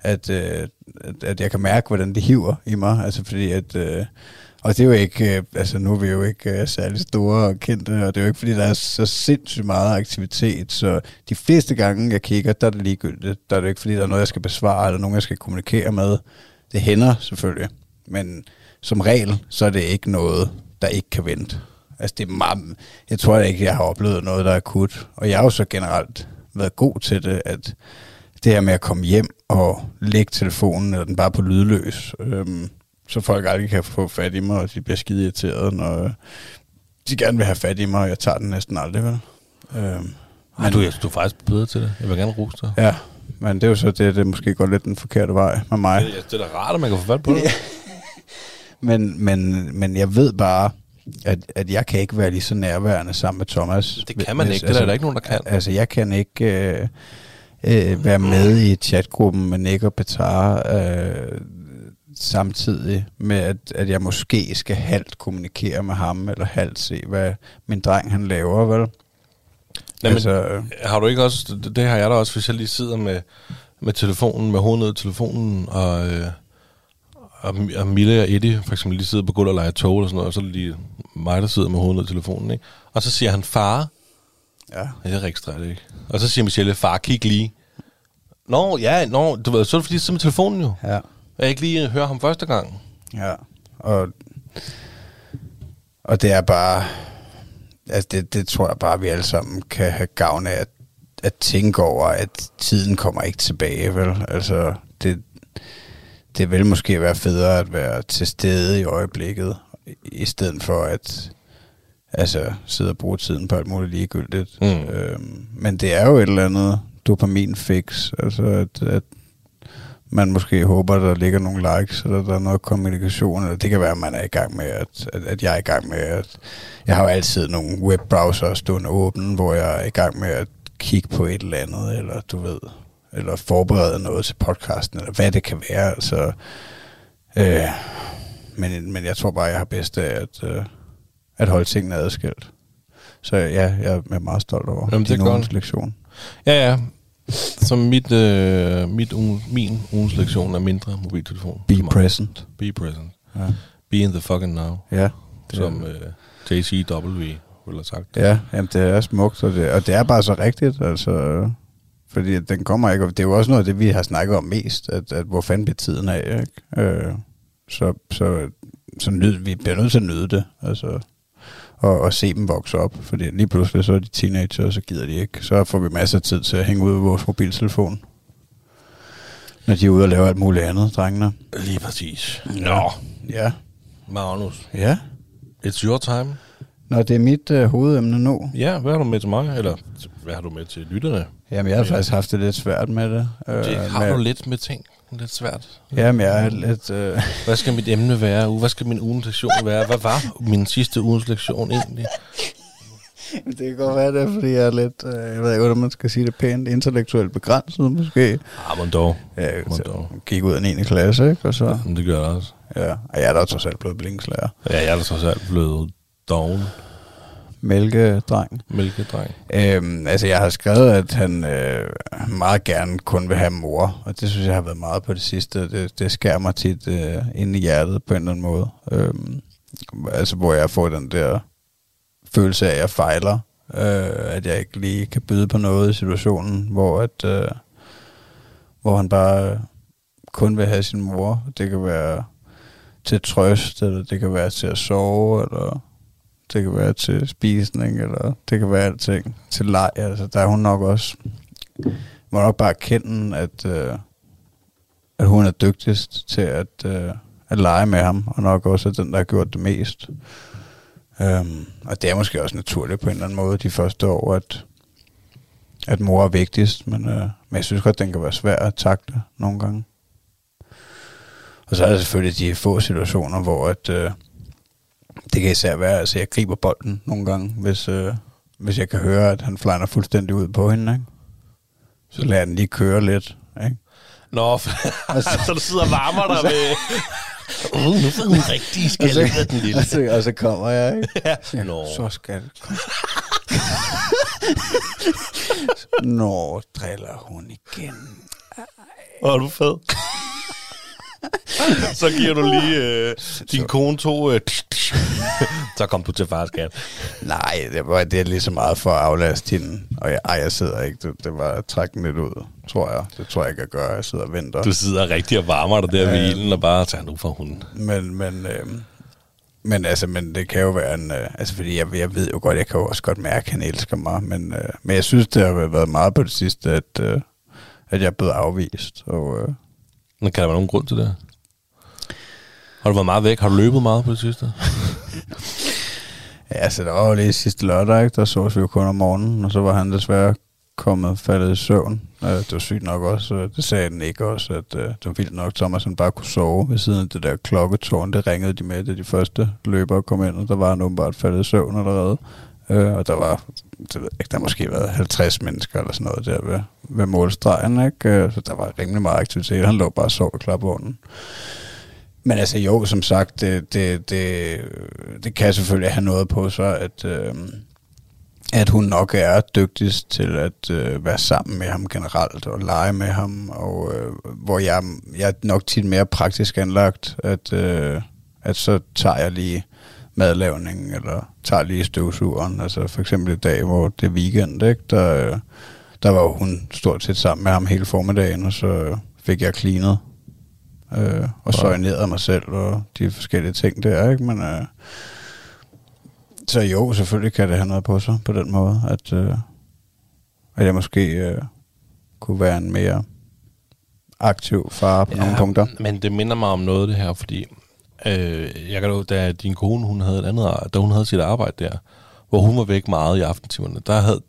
At, øh, at, at jeg kan mærke, hvordan det hiver i mig. Altså, fordi at, øh, og det er jo ikke, øh, altså nu er vi jo ikke øh, særlig store og kendte, og det er jo ikke, fordi der er så sindssygt meget aktivitet, så de fleste gange, jeg kigger, der er det ligegyldigt. Der er det ikke, fordi der er noget, jeg skal besvare, eller nogen, jeg skal kommunikere med. Det hænder selvfølgelig, men som regel, så er det ikke noget, der ikke kan vente. Altså det er meget, jeg tror ikke, jeg har oplevet noget, der er akut. Og jeg har jo så generelt været god til det, at det her med at komme hjem og lægge telefonen, eller den bare på lydløs, øhm, så folk aldrig kan få fat i mig, og de bliver skide irriteret, når de gerne vil have fat i mig, og jeg tager den næsten aldrig, vel? Øhm, Men du, du er faktisk bedre til det. Jeg vil gerne rose dig. Ja, men det er jo så det, det måske går lidt den forkerte vej med mig. Det, det er da rart, at man kan få fat på det. Men, men, men jeg ved bare, at, at jeg kan ikke være lige så nærværende sammen med Thomas. Det kan man ikke. Det er der ikke nogen, der kan. Altså, jeg kan ikke øh, øh, være med i chatgruppen med Nick og Petar øh, samtidig med, at, at jeg måske skal halvt kommunikere med ham, eller halvt se, hvad min dreng han laver, vel? Jamen, altså, Har du ikke også, det, det har jeg da også, hvis jeg lige sidder med, med telefonen, med hovedet ned i telefonen, og, øh, og, og Mille og Eddie for eksempel lige sidder på gulvet og leger tog og sådan noget, og så er det lige mig, der sidder med hovedet ned i telefonen, ikke? Og så siger han, far, ja. ja, jeg registrerer det ikke. Og så siger Michelle, far, kig lige. Nå, ja, nå, du ved, så er det fordi, jeg sidder med telefonen jo. ja. Jeg ikke lige hører ham første gang. Ja, og, og det er bare, altså det, det tror jeg bare, vi alle sammen kan have gavn af at, at tænke over, at tiden kommer ikke tilbage, vel? Altså, det, det vil måske være federe at være til stede i øjeblikket, i, stedet for at altså, sidde og bruge tiden på alt muligt ligegyldigt. Mm. Øhm, men det er jo et eller andet dopaminfix, altså at, at man måske håber, der ligger nogle likes, eller der er noget kommunikation, eller det kan være, at man er i gang med, at, at, at jeg er i gang med, at jeg har jo altid nogle webbrowser stående åbne, hvor jeg er i gang med at kigge på et eller andet, eller du ved, eller forberede noget til podcasten, eller hvad det kan være, altså, øh, men, men jeg tror bare, jeg har bedst af at, øh, at holde tingene adskilt. Så ja, jeg er meget stolt over Jamen, det er godt. lektion. Ja, ja. Så mit, øh, mit uge, min ugens lektion er mindre mobiltelefon. Be present. Be present. Ja, Be in the fucking now. ja. Som øh, JCW ville have sagt. Ja, jamen det er smukt, og det, og det er bare så rigtigt. Altså, Fordi den kommer ikke, og det er jo også noget af det, vi har snakket om mest, at, at hvor fanden bliver tiden af, ikke? Øh, så, så, så nyd, vi bliver nødt til at nyde det, altså, og, og se dem vokse op, fordi lige pludselig så er de teenager, og så gider de ikke. Så får vi masser af tid til at hænge ud af vores mobiltelefon, når de er ude og lave alt muligt andet, drengene. Lige præcis. Nå. Ja. Magnus, Ja. it's your time. Nå, det er mit øh, hovedemne nu. Ja, hvad har du med til mig? Eller hvad har du med til lytterne? Jamen, jeg har faktisk haft det lidt svært med det. Øh, Det har med, du lidt med ting. Lidt svært. Jamen, jeg er lidt... Øh, Hvad skal mit emne være? Hvad skal min ugens lektion være? Hvad var min sidste ugens lektion egentlig? det kan godt være det, er, fordi jeg er lidt... Øh, jeg ved ikke, hvordan man skal sige det pænt. Intellektuelt begrænset, måske. Ah, men dog. Jeg Må dog. gik ud af 9. klasse, ikke? Og så... Men det gør jeg også. Ja, og jeg er da trods alt blevet blinkslærer. Ja, jeg er da trods alt blevet doven. Mælkedreng. Mælkedreng. Øhm, altså, jeg har skrevet, at han øh, meget gerne kun vil have mor, og det synes jeg har været meget på det sidste. Det, det skærer mig tit øh, ind i hjertet på en eller anden måde. Øhm, altså, hvor jeg får den der følelse af, at jeg fejler, øh, at jeg ikke lige kan byde på noget i situationen, hvor, at, øh, hvor han bare øh, kun vil have sin mor. Det kan være til trøst, eller det kan være til at sove, eller det kan være til spisning, eller det kan være alting til leg. Altså, der er hun nok også, må nok bare kende, at, øh, at hun er dygtigst til at, øh, at lege med ham, og nok også er den, der har gjort det mest. Um, og det er måske også naturligt på en eller anden måde de første år, at, at mor er vigtigst, men, øh, men jeg synes godt, den kan være svær at takle nogle gange. Og så er der selvfølgelig de få situationer, hvor at, øh, det kan især være, at altså, jeg griber bolden nogle gange, hvis, øh, hvis jeg kan høre, at han flyner fuldstændig ud på hende. Ikke? Så lader den lige køre lidt. Ikke? Nå, så du sidder og varmer dig med... Uh, nu får hun rigtig skaldet den lille. og, så, og så kommer jeg, ikke? Ja. Nå. Så skal det komme. Nå, driller hun igen. Hvor er du fed. så giver du lige øh, din kone to... Øh, så kom du til farskat. Nej, det var det er lige så meget for at aflaste hende. Og jeg, ej, jeg sidder ikke. Det, det var at trække den lidt ud, tror jeg. Det tror jeg ikke, jeg gør. Jeg sidder og venter. Du sidder rigtig og varmer dig der ved Ja. ilden og bare tager nu for hunden. Men, men, øh, men, altså, men det kan jo være en... Øh, altså, fordi jeg, jeg ved jo godt, jeg kan jo også godt mærke, at han elsker mig. Men, øh, men jeg synes, det har været meget på det sidste, at, øh, at jeg er blevet afvist. Og, øh, men kan der være nogen grund til det? Har du været meget væk? Har du løbet meget på det sidste? ja, så der var jo lige sidste lørdag, ikke? der så vi jo kun om morgenen, og så var han desværre kommet faldet i søvn. Det var sygt nok også. Det sagde den ikke også, at øh, det var vildt nok, Thomas han bare kunne sove ved siden af det der klokketårn. Det ringede de med, da de første løbere kom ind, og der var han åbenbart faldet i søvn allerede. Øh, og der var, det ved ikke, der måske været 50 mennesker eller sådan noget der ved, ved målstregen, ikke? Øh, så der var rimelig meget aktivitet. Han lå bare og sov i klapvognen. Men altså jo, som sagt, det, det, det, det kan selvfølgelig have noget på sig, at, øh, at hun nok er dygtigst til at øh, være sammen med ham generelt og lege med ham, og øh, hvor jeg, jeg er nok tit mere praktisk anlagt, at, øh, at så tager jeg lige madlavningen, eller tager lige støvsugeren. Altså for eksempel i dag, hvor det er weekend, ikke? Der, der var jo hun stort set sammen med ham hele formiddagen, og så fik jeg cleanet øh, og soigneret mig selv og de forskellige ting der, ikke? Men øh, så jo, selvfølgelig kan det have noget på sig på den måde, at, øh, at jeg måske øh, kunne være en mere aktiv far på ja, nogle punkter. Men det minder mig om noget, det her, fordi øh, jeg kan da, da din kone, hun havde et andet, da hun havde sit arbejde der, hvor hun var væk meget i aftentimerne, der, havde,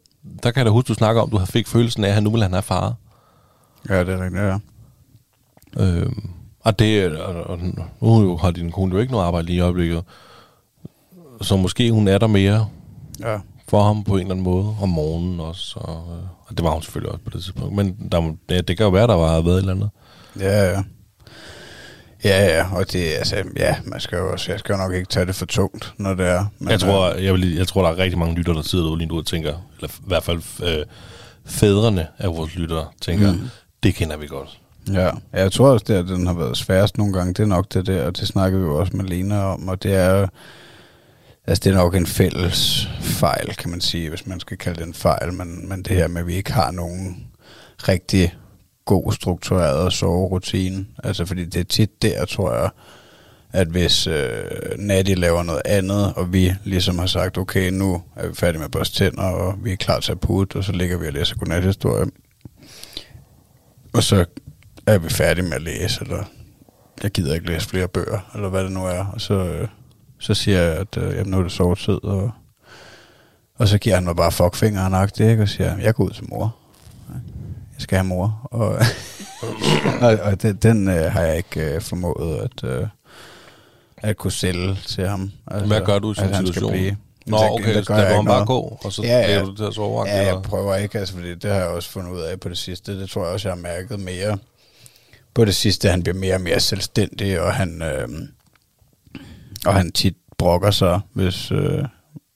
der kan jeg da huske, du snakker om, du fik følelsen af, at nu ville han have far. Ja, det er rigtigt, ja. Øh, og det, og, og nu har din kone jo ikke noget arbejde lige i øjeblikket, så måske hun er der mere Ja, for ham på en eller anden måde, om morgenen også, og, og det var hun selvfølgelig også på det tidspunkt, men der, det, det kan jo være, der var været et eller andet. ja, ja. Ja, ja, og det, altså, ja, man skal jo også, jeg skal jo nok ikke tage det for tungt, når det er. Men, jeg, tror, øh, jeg, vil, jeg tror, der er rigtig mange lyttere, der sidder derude lige nu og tænker, eller i hvert fald øh, fædrene af vores lyttere tænker, mm. det kender vi godt. Ja, Ja, jeg tror også, det, at den har været sværest nogle gange. Det er nok det der, og det snakkede vi jo også med Lena om, og det er altså det er nok en fælles fejl, kan man sige, hvis man skal kalde det en fejl, men, men det her med, at vi ikke har nogen rigtig god struktureret soverutine. Altså fordi det er tit der, tror jeg, at hvis øh, Natty laver noget andet, og vi ligesom har sagt, okay, nu er vi færdige med at børste tænder, og vi er klar til at putte, og så ligger vi og læser godnathistorie. Og så er vi færdige med at læse, eller jeg gider ikke læse flere bøger, eller hvad det nu er. Og så, øh, så siger jeg, at øh, jamen, nu er det sovetid, og, og så giver han mig bare fuckfingeren ikke? og siger, jeg går ud til mor. Skal have mor. Og, og, og den, den øh, har jeg ikke øh, formået at, øh, at kunne sælge til ham. Altså, Hvad gør du i sådan en situation? blive. Nå, Så- okay, der der han bare gå, og så Ja, ja. du til at sove. Ja, jeg prøver ikke, altså, fordi det har jeg også fundet ud af på det sidste. Det tror jeg også, jeg har mærket mere på det sidste. Han bliver mere og mere selvstændig, og han, øh, og han tit brokker sig, hvis, øh,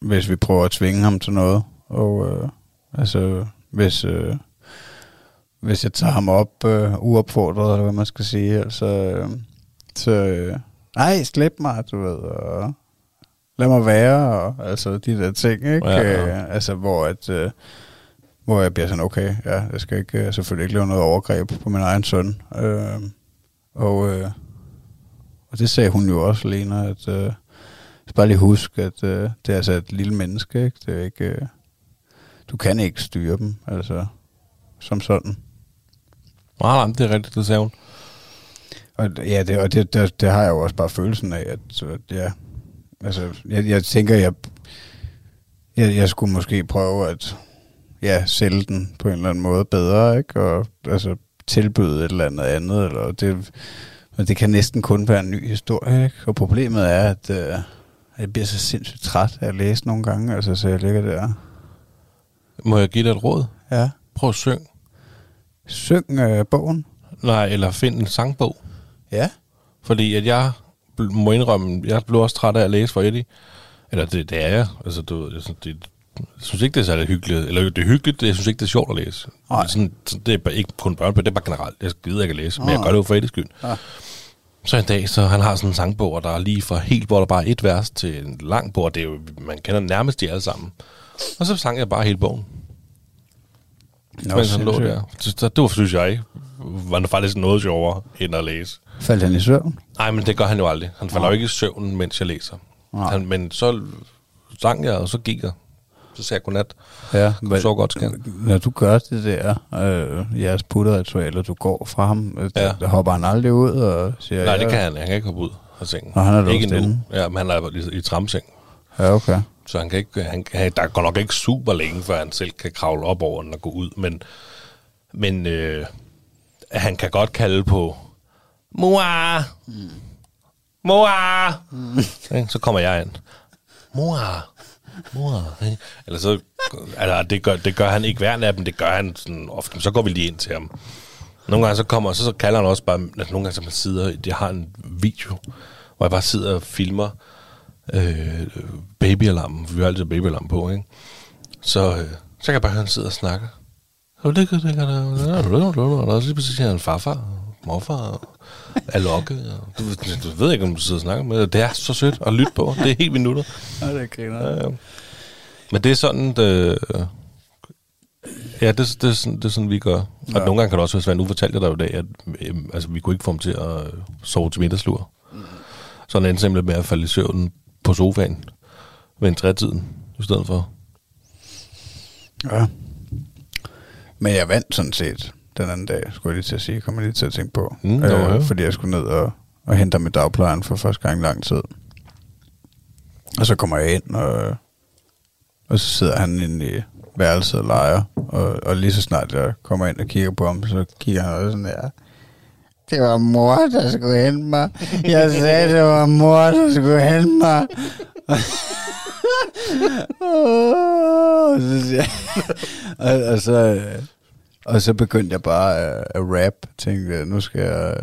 hvis vi prøver at tvinge ham til noget. Og øh, altså, hvis, øh, hvis jeg tager ham op øh, uopfordret, eller hvad man skal sige, altså, øh, så, øh, nej, slip mig, du ved, og lad mig være, og altså de der ting, ikke? Ja, Ja, ja. Altså, hvor at, øh, hvor jeg bliver sådan, okay, ja, jeg skal ikke, øh, selvfølgelig ikke lave noget overgreb på min egen søn. Øh, og, øh, og det sagde hun jo også, Lena, at øh, jeg skal bare lige huske, at øh, det er altså et lille menneske, ikke? Det er ikke, øh, du kan ikke styre dem, altså, som sådan. Nej, nej, det er rigtigt, det sagde hun. Og ja, det, og det, det, det har jeg jo også bare følelsen af, at, ja, altså, jeg, jeg tænker, jeg, jeg, jeg skulle måske prøve at ja, sælge den på en eller anden måde bedre, ikke? Og altså tilbyde et eller andet andet, eller det, men det kan næsten kun være en ny historie, ikke? Og problemet er, at øh, jeg bliver så sindssygt træt af at læse nogle gange, altså så jeg ligger der. Må jeg give dig et råd? Ja. Prøv at synge. Syng øh, bogen. Nej, eller find en sangbog. Ja. Fordi at jeg må indrømme, jeg blev også træt af at læse for Eddie. Eller det, det er jeg. Altså, du, jeg, synes, det, jeg synes ikke, det er særlig hyggeligt. Eller det er hyggeligt, jeg synes ikke, det er sjovt at læse. Nej. Det er, sådan, det er ikke kun børn, det er bare generelt. Jeg gider ikke at læse, men jeg gør det jo for Eddies skyld. Ja. Så en dag, så han har sådan en sangbog, og der er lige fra helt, hvor der bare er et vers til en lang bog, og det er jo, man kender nærmest de alle sammen. Og så sang jeg bare hele bogen, Nå, mens han lå der. Så, så det var, synes jeg, var det faktisk noget sjovere, end at læse. Faldt han i søvn? Nej, men det gør han jo aldrig. Han falder jo ikke i søvn, mens jeg læser. Nej. Han, men så sang jeg, og så gik jeg. Så sagde jeg godnat. Ja, Kunne sove godt, skal Når du gør det der, øh, jeres putteritualer, du går fra ham, øh, Ja. der hopper han aldrig ud og siger... Nej, det kan han. Han kan ikke hoppe ud af sengen. Nå, han er ikke inde. Ja, men han er i, i tramseng. Ja, okay. Så han kan ikke, han, der går nok ikke super længe, før han selv kan kravle op over den og gå ud. Men, men øh, han kan godt kalde på Mor! Mm. Mor! Mm. Så kommer jeg ind. Mor! ikke? Eller så, altså, det, gør, det gør han ikke hver af dem, det gør han sådan ofte. Så går vi lige ind til ham. Nogle gange så kommer, så, så kalder han også bare, altså nogle gange så man sidder, jeg har en video, hvor jeg bare sidder og filmer øh, babyalarmen, for vi har altid babyalarm på, ikke? Så, øh, så kan jeg bare høre, han sidder og snakker. Og det kan det kan Og så siger han farfar, morfar, Alokke. Du, du ved ikke, om du sidder og snakker med det. Det er så sødt at lytte på. Det er helt minutter. Ja, det griner. Ja, ja. Men det er sådan, det, ja, det, det, er sådan, det er sådan, vi gør. Og Ja. nogle gange kan det også være svært. Nu fortalte jeg dig jo i dag, at øh, altså, vi kunne ikke få ham til at sove til middagslur. Så han endte simpelthen med at falde i søvn på sofaen ved en trætiden i stedet for. Ja. Men jeg vandt sådan set den anden dag, skulle jeg lige til at sige, kommer jeg lige til at tænke på. Mm, jo. fordi jeg skulle ned og, og hente ham i dagplejen for første gang i lang tid. Og så kommer jeg ind, og, og så sidder han inde i værelset og leger. Og, og lige så snart jeg kommer ind og kigger på ham, så kigger han også sådan her. Det var mor, der skulle hente mig. Jeg sagde, det var mor, der skulle hente mig. og, så siger og, og, så, og så begyndte jeg bare at, at rap. Tænkte, nu skal jeg,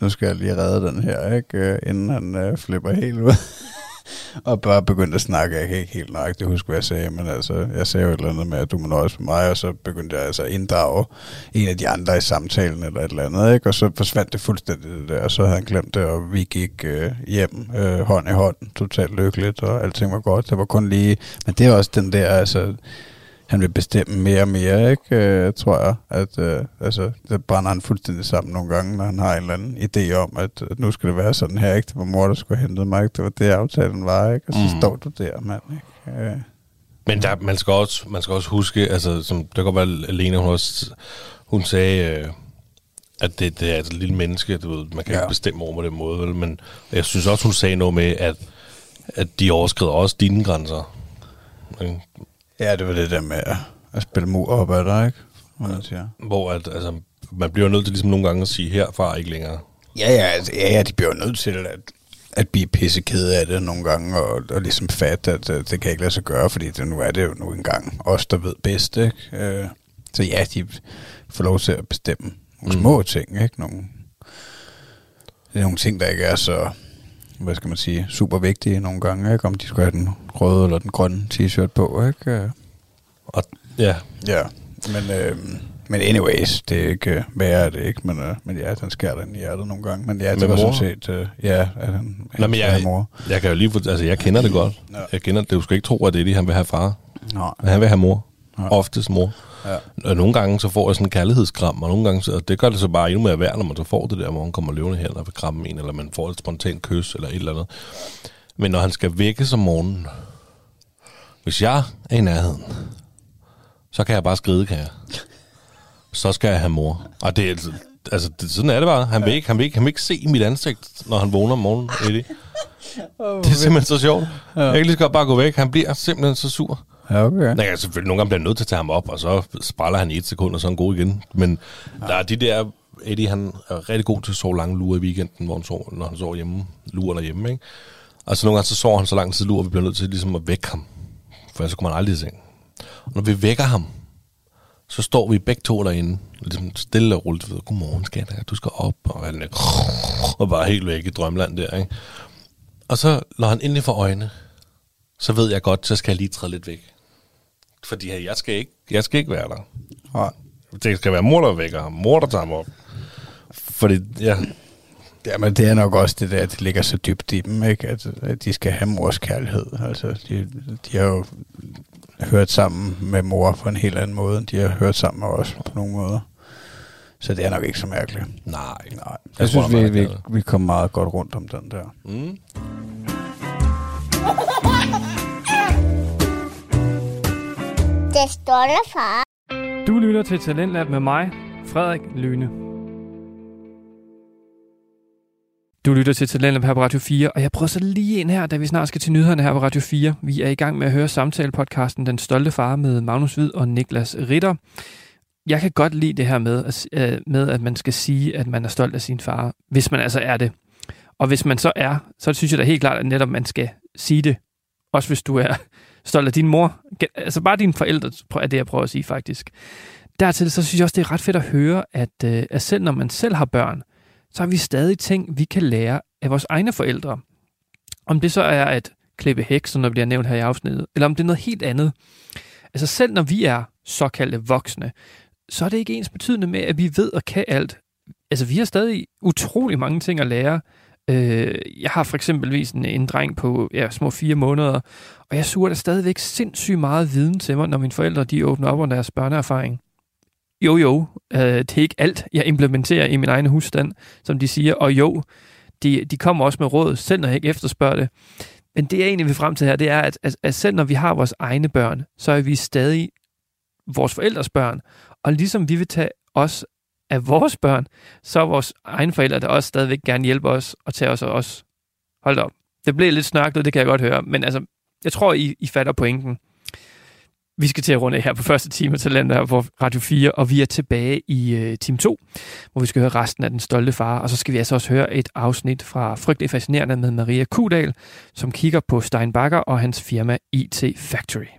nu skal jeg lige redde den her, ikke? Inden han uh, flipper helt ud og bare begyndte at snakke. Jeg kan ikke helt nøjagtigt huske, hvad jeg sagde, men altså, jeg sagde jo et eller andet med, at du må nøjes med mig, og så begyndte jeg altså at inddrage en af de andre i samtalen eller et eller andet, ikke? Og så forsvandt det fuldstændig det der, og så havde han glemt det, og vi gik øh, hjem øh, hånd i hånd, totalt lykkeligt, og alting var godt. Det var kun lige, men det er også den der, altså, han vil bestemme mere og mere, ikke? Øh, tror jeg. At, øh, altså, det brænder han fuldstændig sammen nogle gange, når han har en eller anden idé om, at, at nu skal det være sådan her, ikke? Det var mor, der skulle hente mig, ikke? Det var det, aftalen var, ikke? Og så mm. står du der, mand, ikke? Øh, Men der, man, skal også, man skal også huske, altså, som, det kan godt være, Lene, hun, også, hun sagde, øh, at det, det er et lille menneske, du ved, man kan. Ja. ikke bestemme over på den måde, vel? men jeg synes også, hun sagde noget med, at, at de overskrider også dine grænser. Ikke? Ja, det var det der med at, at spille mur op ad dig, ikke? Hvad man siger. Hvor at, altså, man bliver nødt til ligesom nogle gange at sige, herfra ikke længere. Ja, ja, altså, ja, ja, de bliver nødt til at, at blive pissekede af det nogle gange, og, og ligesom fatte, at uh, det kan ikke lade sig gøre, fordi det, nu er det jo nu engang os, der ved bedst, ikke? Uh, så ja, de får lov til at bestemme nogle Mm. mm. små ting, ikke? Nogle, det er nogle ting, der ikke er så, hvad skal man sige, super vigtige nogle gange, ikke? Om de skulle have den røde eller den grønne t-shirt på, ikke? Og ja, Ja, men, øh, men anyways, det er ikke øh, værre det ikke, men, øh, men ja, den skærer den i hjertet nogle gange. Men ja, det Med var mor? sådan set, øh, ja, at han, Nå, men jeg, mor. jeg kan jo lige, altså jeg kender det godt. Ja. Jeg kender det. Du skal ikke tro, at det er det, han vil have far. Nå, Han vil have mor. Ja. Oftest mor. Ja. Og nogle gange så får jeg sådan en kærlighedskram, og nogle gange, så, og det gør det så bare endnu mere værd, når man så får det der, hvor han kommer løvende hen og vil kramme en, eller man får et spontant kys, eller et eller andet. Men når han skal vækkes om morgenen, hvis jeg er i nærheden, så kan jeg bare skride, kan jeg. Så skal jeg have mor. Og det er, altså- det, sådan er det bare. Han vil, ikke, han, vil ikke, han vil ikke se mit ansigt, når han vågner om morgenen, Eddie. Det er simpelthen så sjovt. Jeg kan lige så godt bare gå væk. Han bliver simpelthen så sur. Ja, okay. Nej, jeg selvfølgelig nogle gange bliver nødt til at tage ham op, og så spræller han i et sekund, og så er han god igen. Men ja. der er de der... Eddie, han er rigtig god til at sove lange lurer i weekenden, hvor han sover, når han sover hjemme. Lurer derhjemme, ikke? Og så nogle gange, så sover han så lang tid lurer, vi bliver nødt til ligesom at vække ham. For ellers så kommer han aldrig i seng. Og når vi vækker ham, så står vi begge to derinde, ligesom stille og roligt, ved, godmorgen skat, du skal op, og, han er, og bare helt væk i drømland der, ikke? Og så, når han endelig får øjne, så ved jeg godt, så skal jeg lige træde lidt væk. Fordi jeg skal ikke, jeg skal ikke være der. Ja. Det skal være mor, der vækker ham. Mor, der tager ham op. Fordi, ja, ja, men det er nok også det der, at det ligger så dybt i dem, ikke? At, at de skal have mors kærlighed. Altså, de, de har jo hørt sammen med mor på en helt anden måde, end de har hørt sammen med os på nogle måder. Så det er nok ikke så mærkeligt. nej. Nej, jeg, Jeg synes, vi, vi, vi kom meget godt rundt om den der. Mm. Det stolte far. Du lytter til Talentlab med mig, Frederik Lyne. Du lytter til Talentlab her på Radio 4, og jeg prøver så lige ind her, da vi snart skal til nyhederne her på Radio 4. Vi er i gang med at høre samtale-podcasten Den Stolte Far med Magnus Hvid og Niklas Ritter. Jeg kan godt lide det her med, at- øh, med, at man skal sige, at man er stolt af sin far, hvis man altså er det. Og hvis man så er, så synes jeg da helt klart, at netop man skal sige det. Også hvis du er stolt af din mor. Altså bare dine forældre, er det, jeg prøver at sige faktisk. Dertil så synes jeg også, det er ret fedt at høre, at, øh, at selv når man selv har børn, så har vi stadig ting, vi kan lære af vores egne forældre. Om det så er at klippe hæk, som der bliver nævnt her i afsnittet, eller om det er noget helt andet. Altså selv når vi er såkaldte voksne, så er det ikke ens betydende med, at vi ved og kan alt. Altså vi har stadig utrolig mange ting at lære. Øh, jeg har for eksempelvis en, en dreng på ja, små fire måneder, og jeg suger da stadigvæk sindssygt meget viden til mig, når mine forældre de åbner op om deres børneerfaring. Jo, jo, øh, det er ikke alt, jeg implementerer i min egen husstand, som de siger, og jo, de, de kommer også med råd, selv når jeg ikke efterspørger det. Men det jeg egentlig vil frem til her, det er, at, at, at selv når vi har vores egne børn, så er vi stadig vores forældres børn. Og ligesom vi vil tage os af vores børn, så er vores egne forældre, der også stadigvæk gerne hjælpe os og tage os af os. Hold op. Det blev lidt snørklet, det kan jeg godt høre, men altså, jeg tror, I, I fatter pointen. Vi skal til at runde her på første time til landet her på Radio 4, og vi er tilbage i øh, time 2, hvor vi skal høre resten af Den Stolte Far, og så skal vi altså også høre et afsnit fra Frygtelig Fascinerende med Maria Kudal, som kigger på Steinbacher og hans firma IT Factory.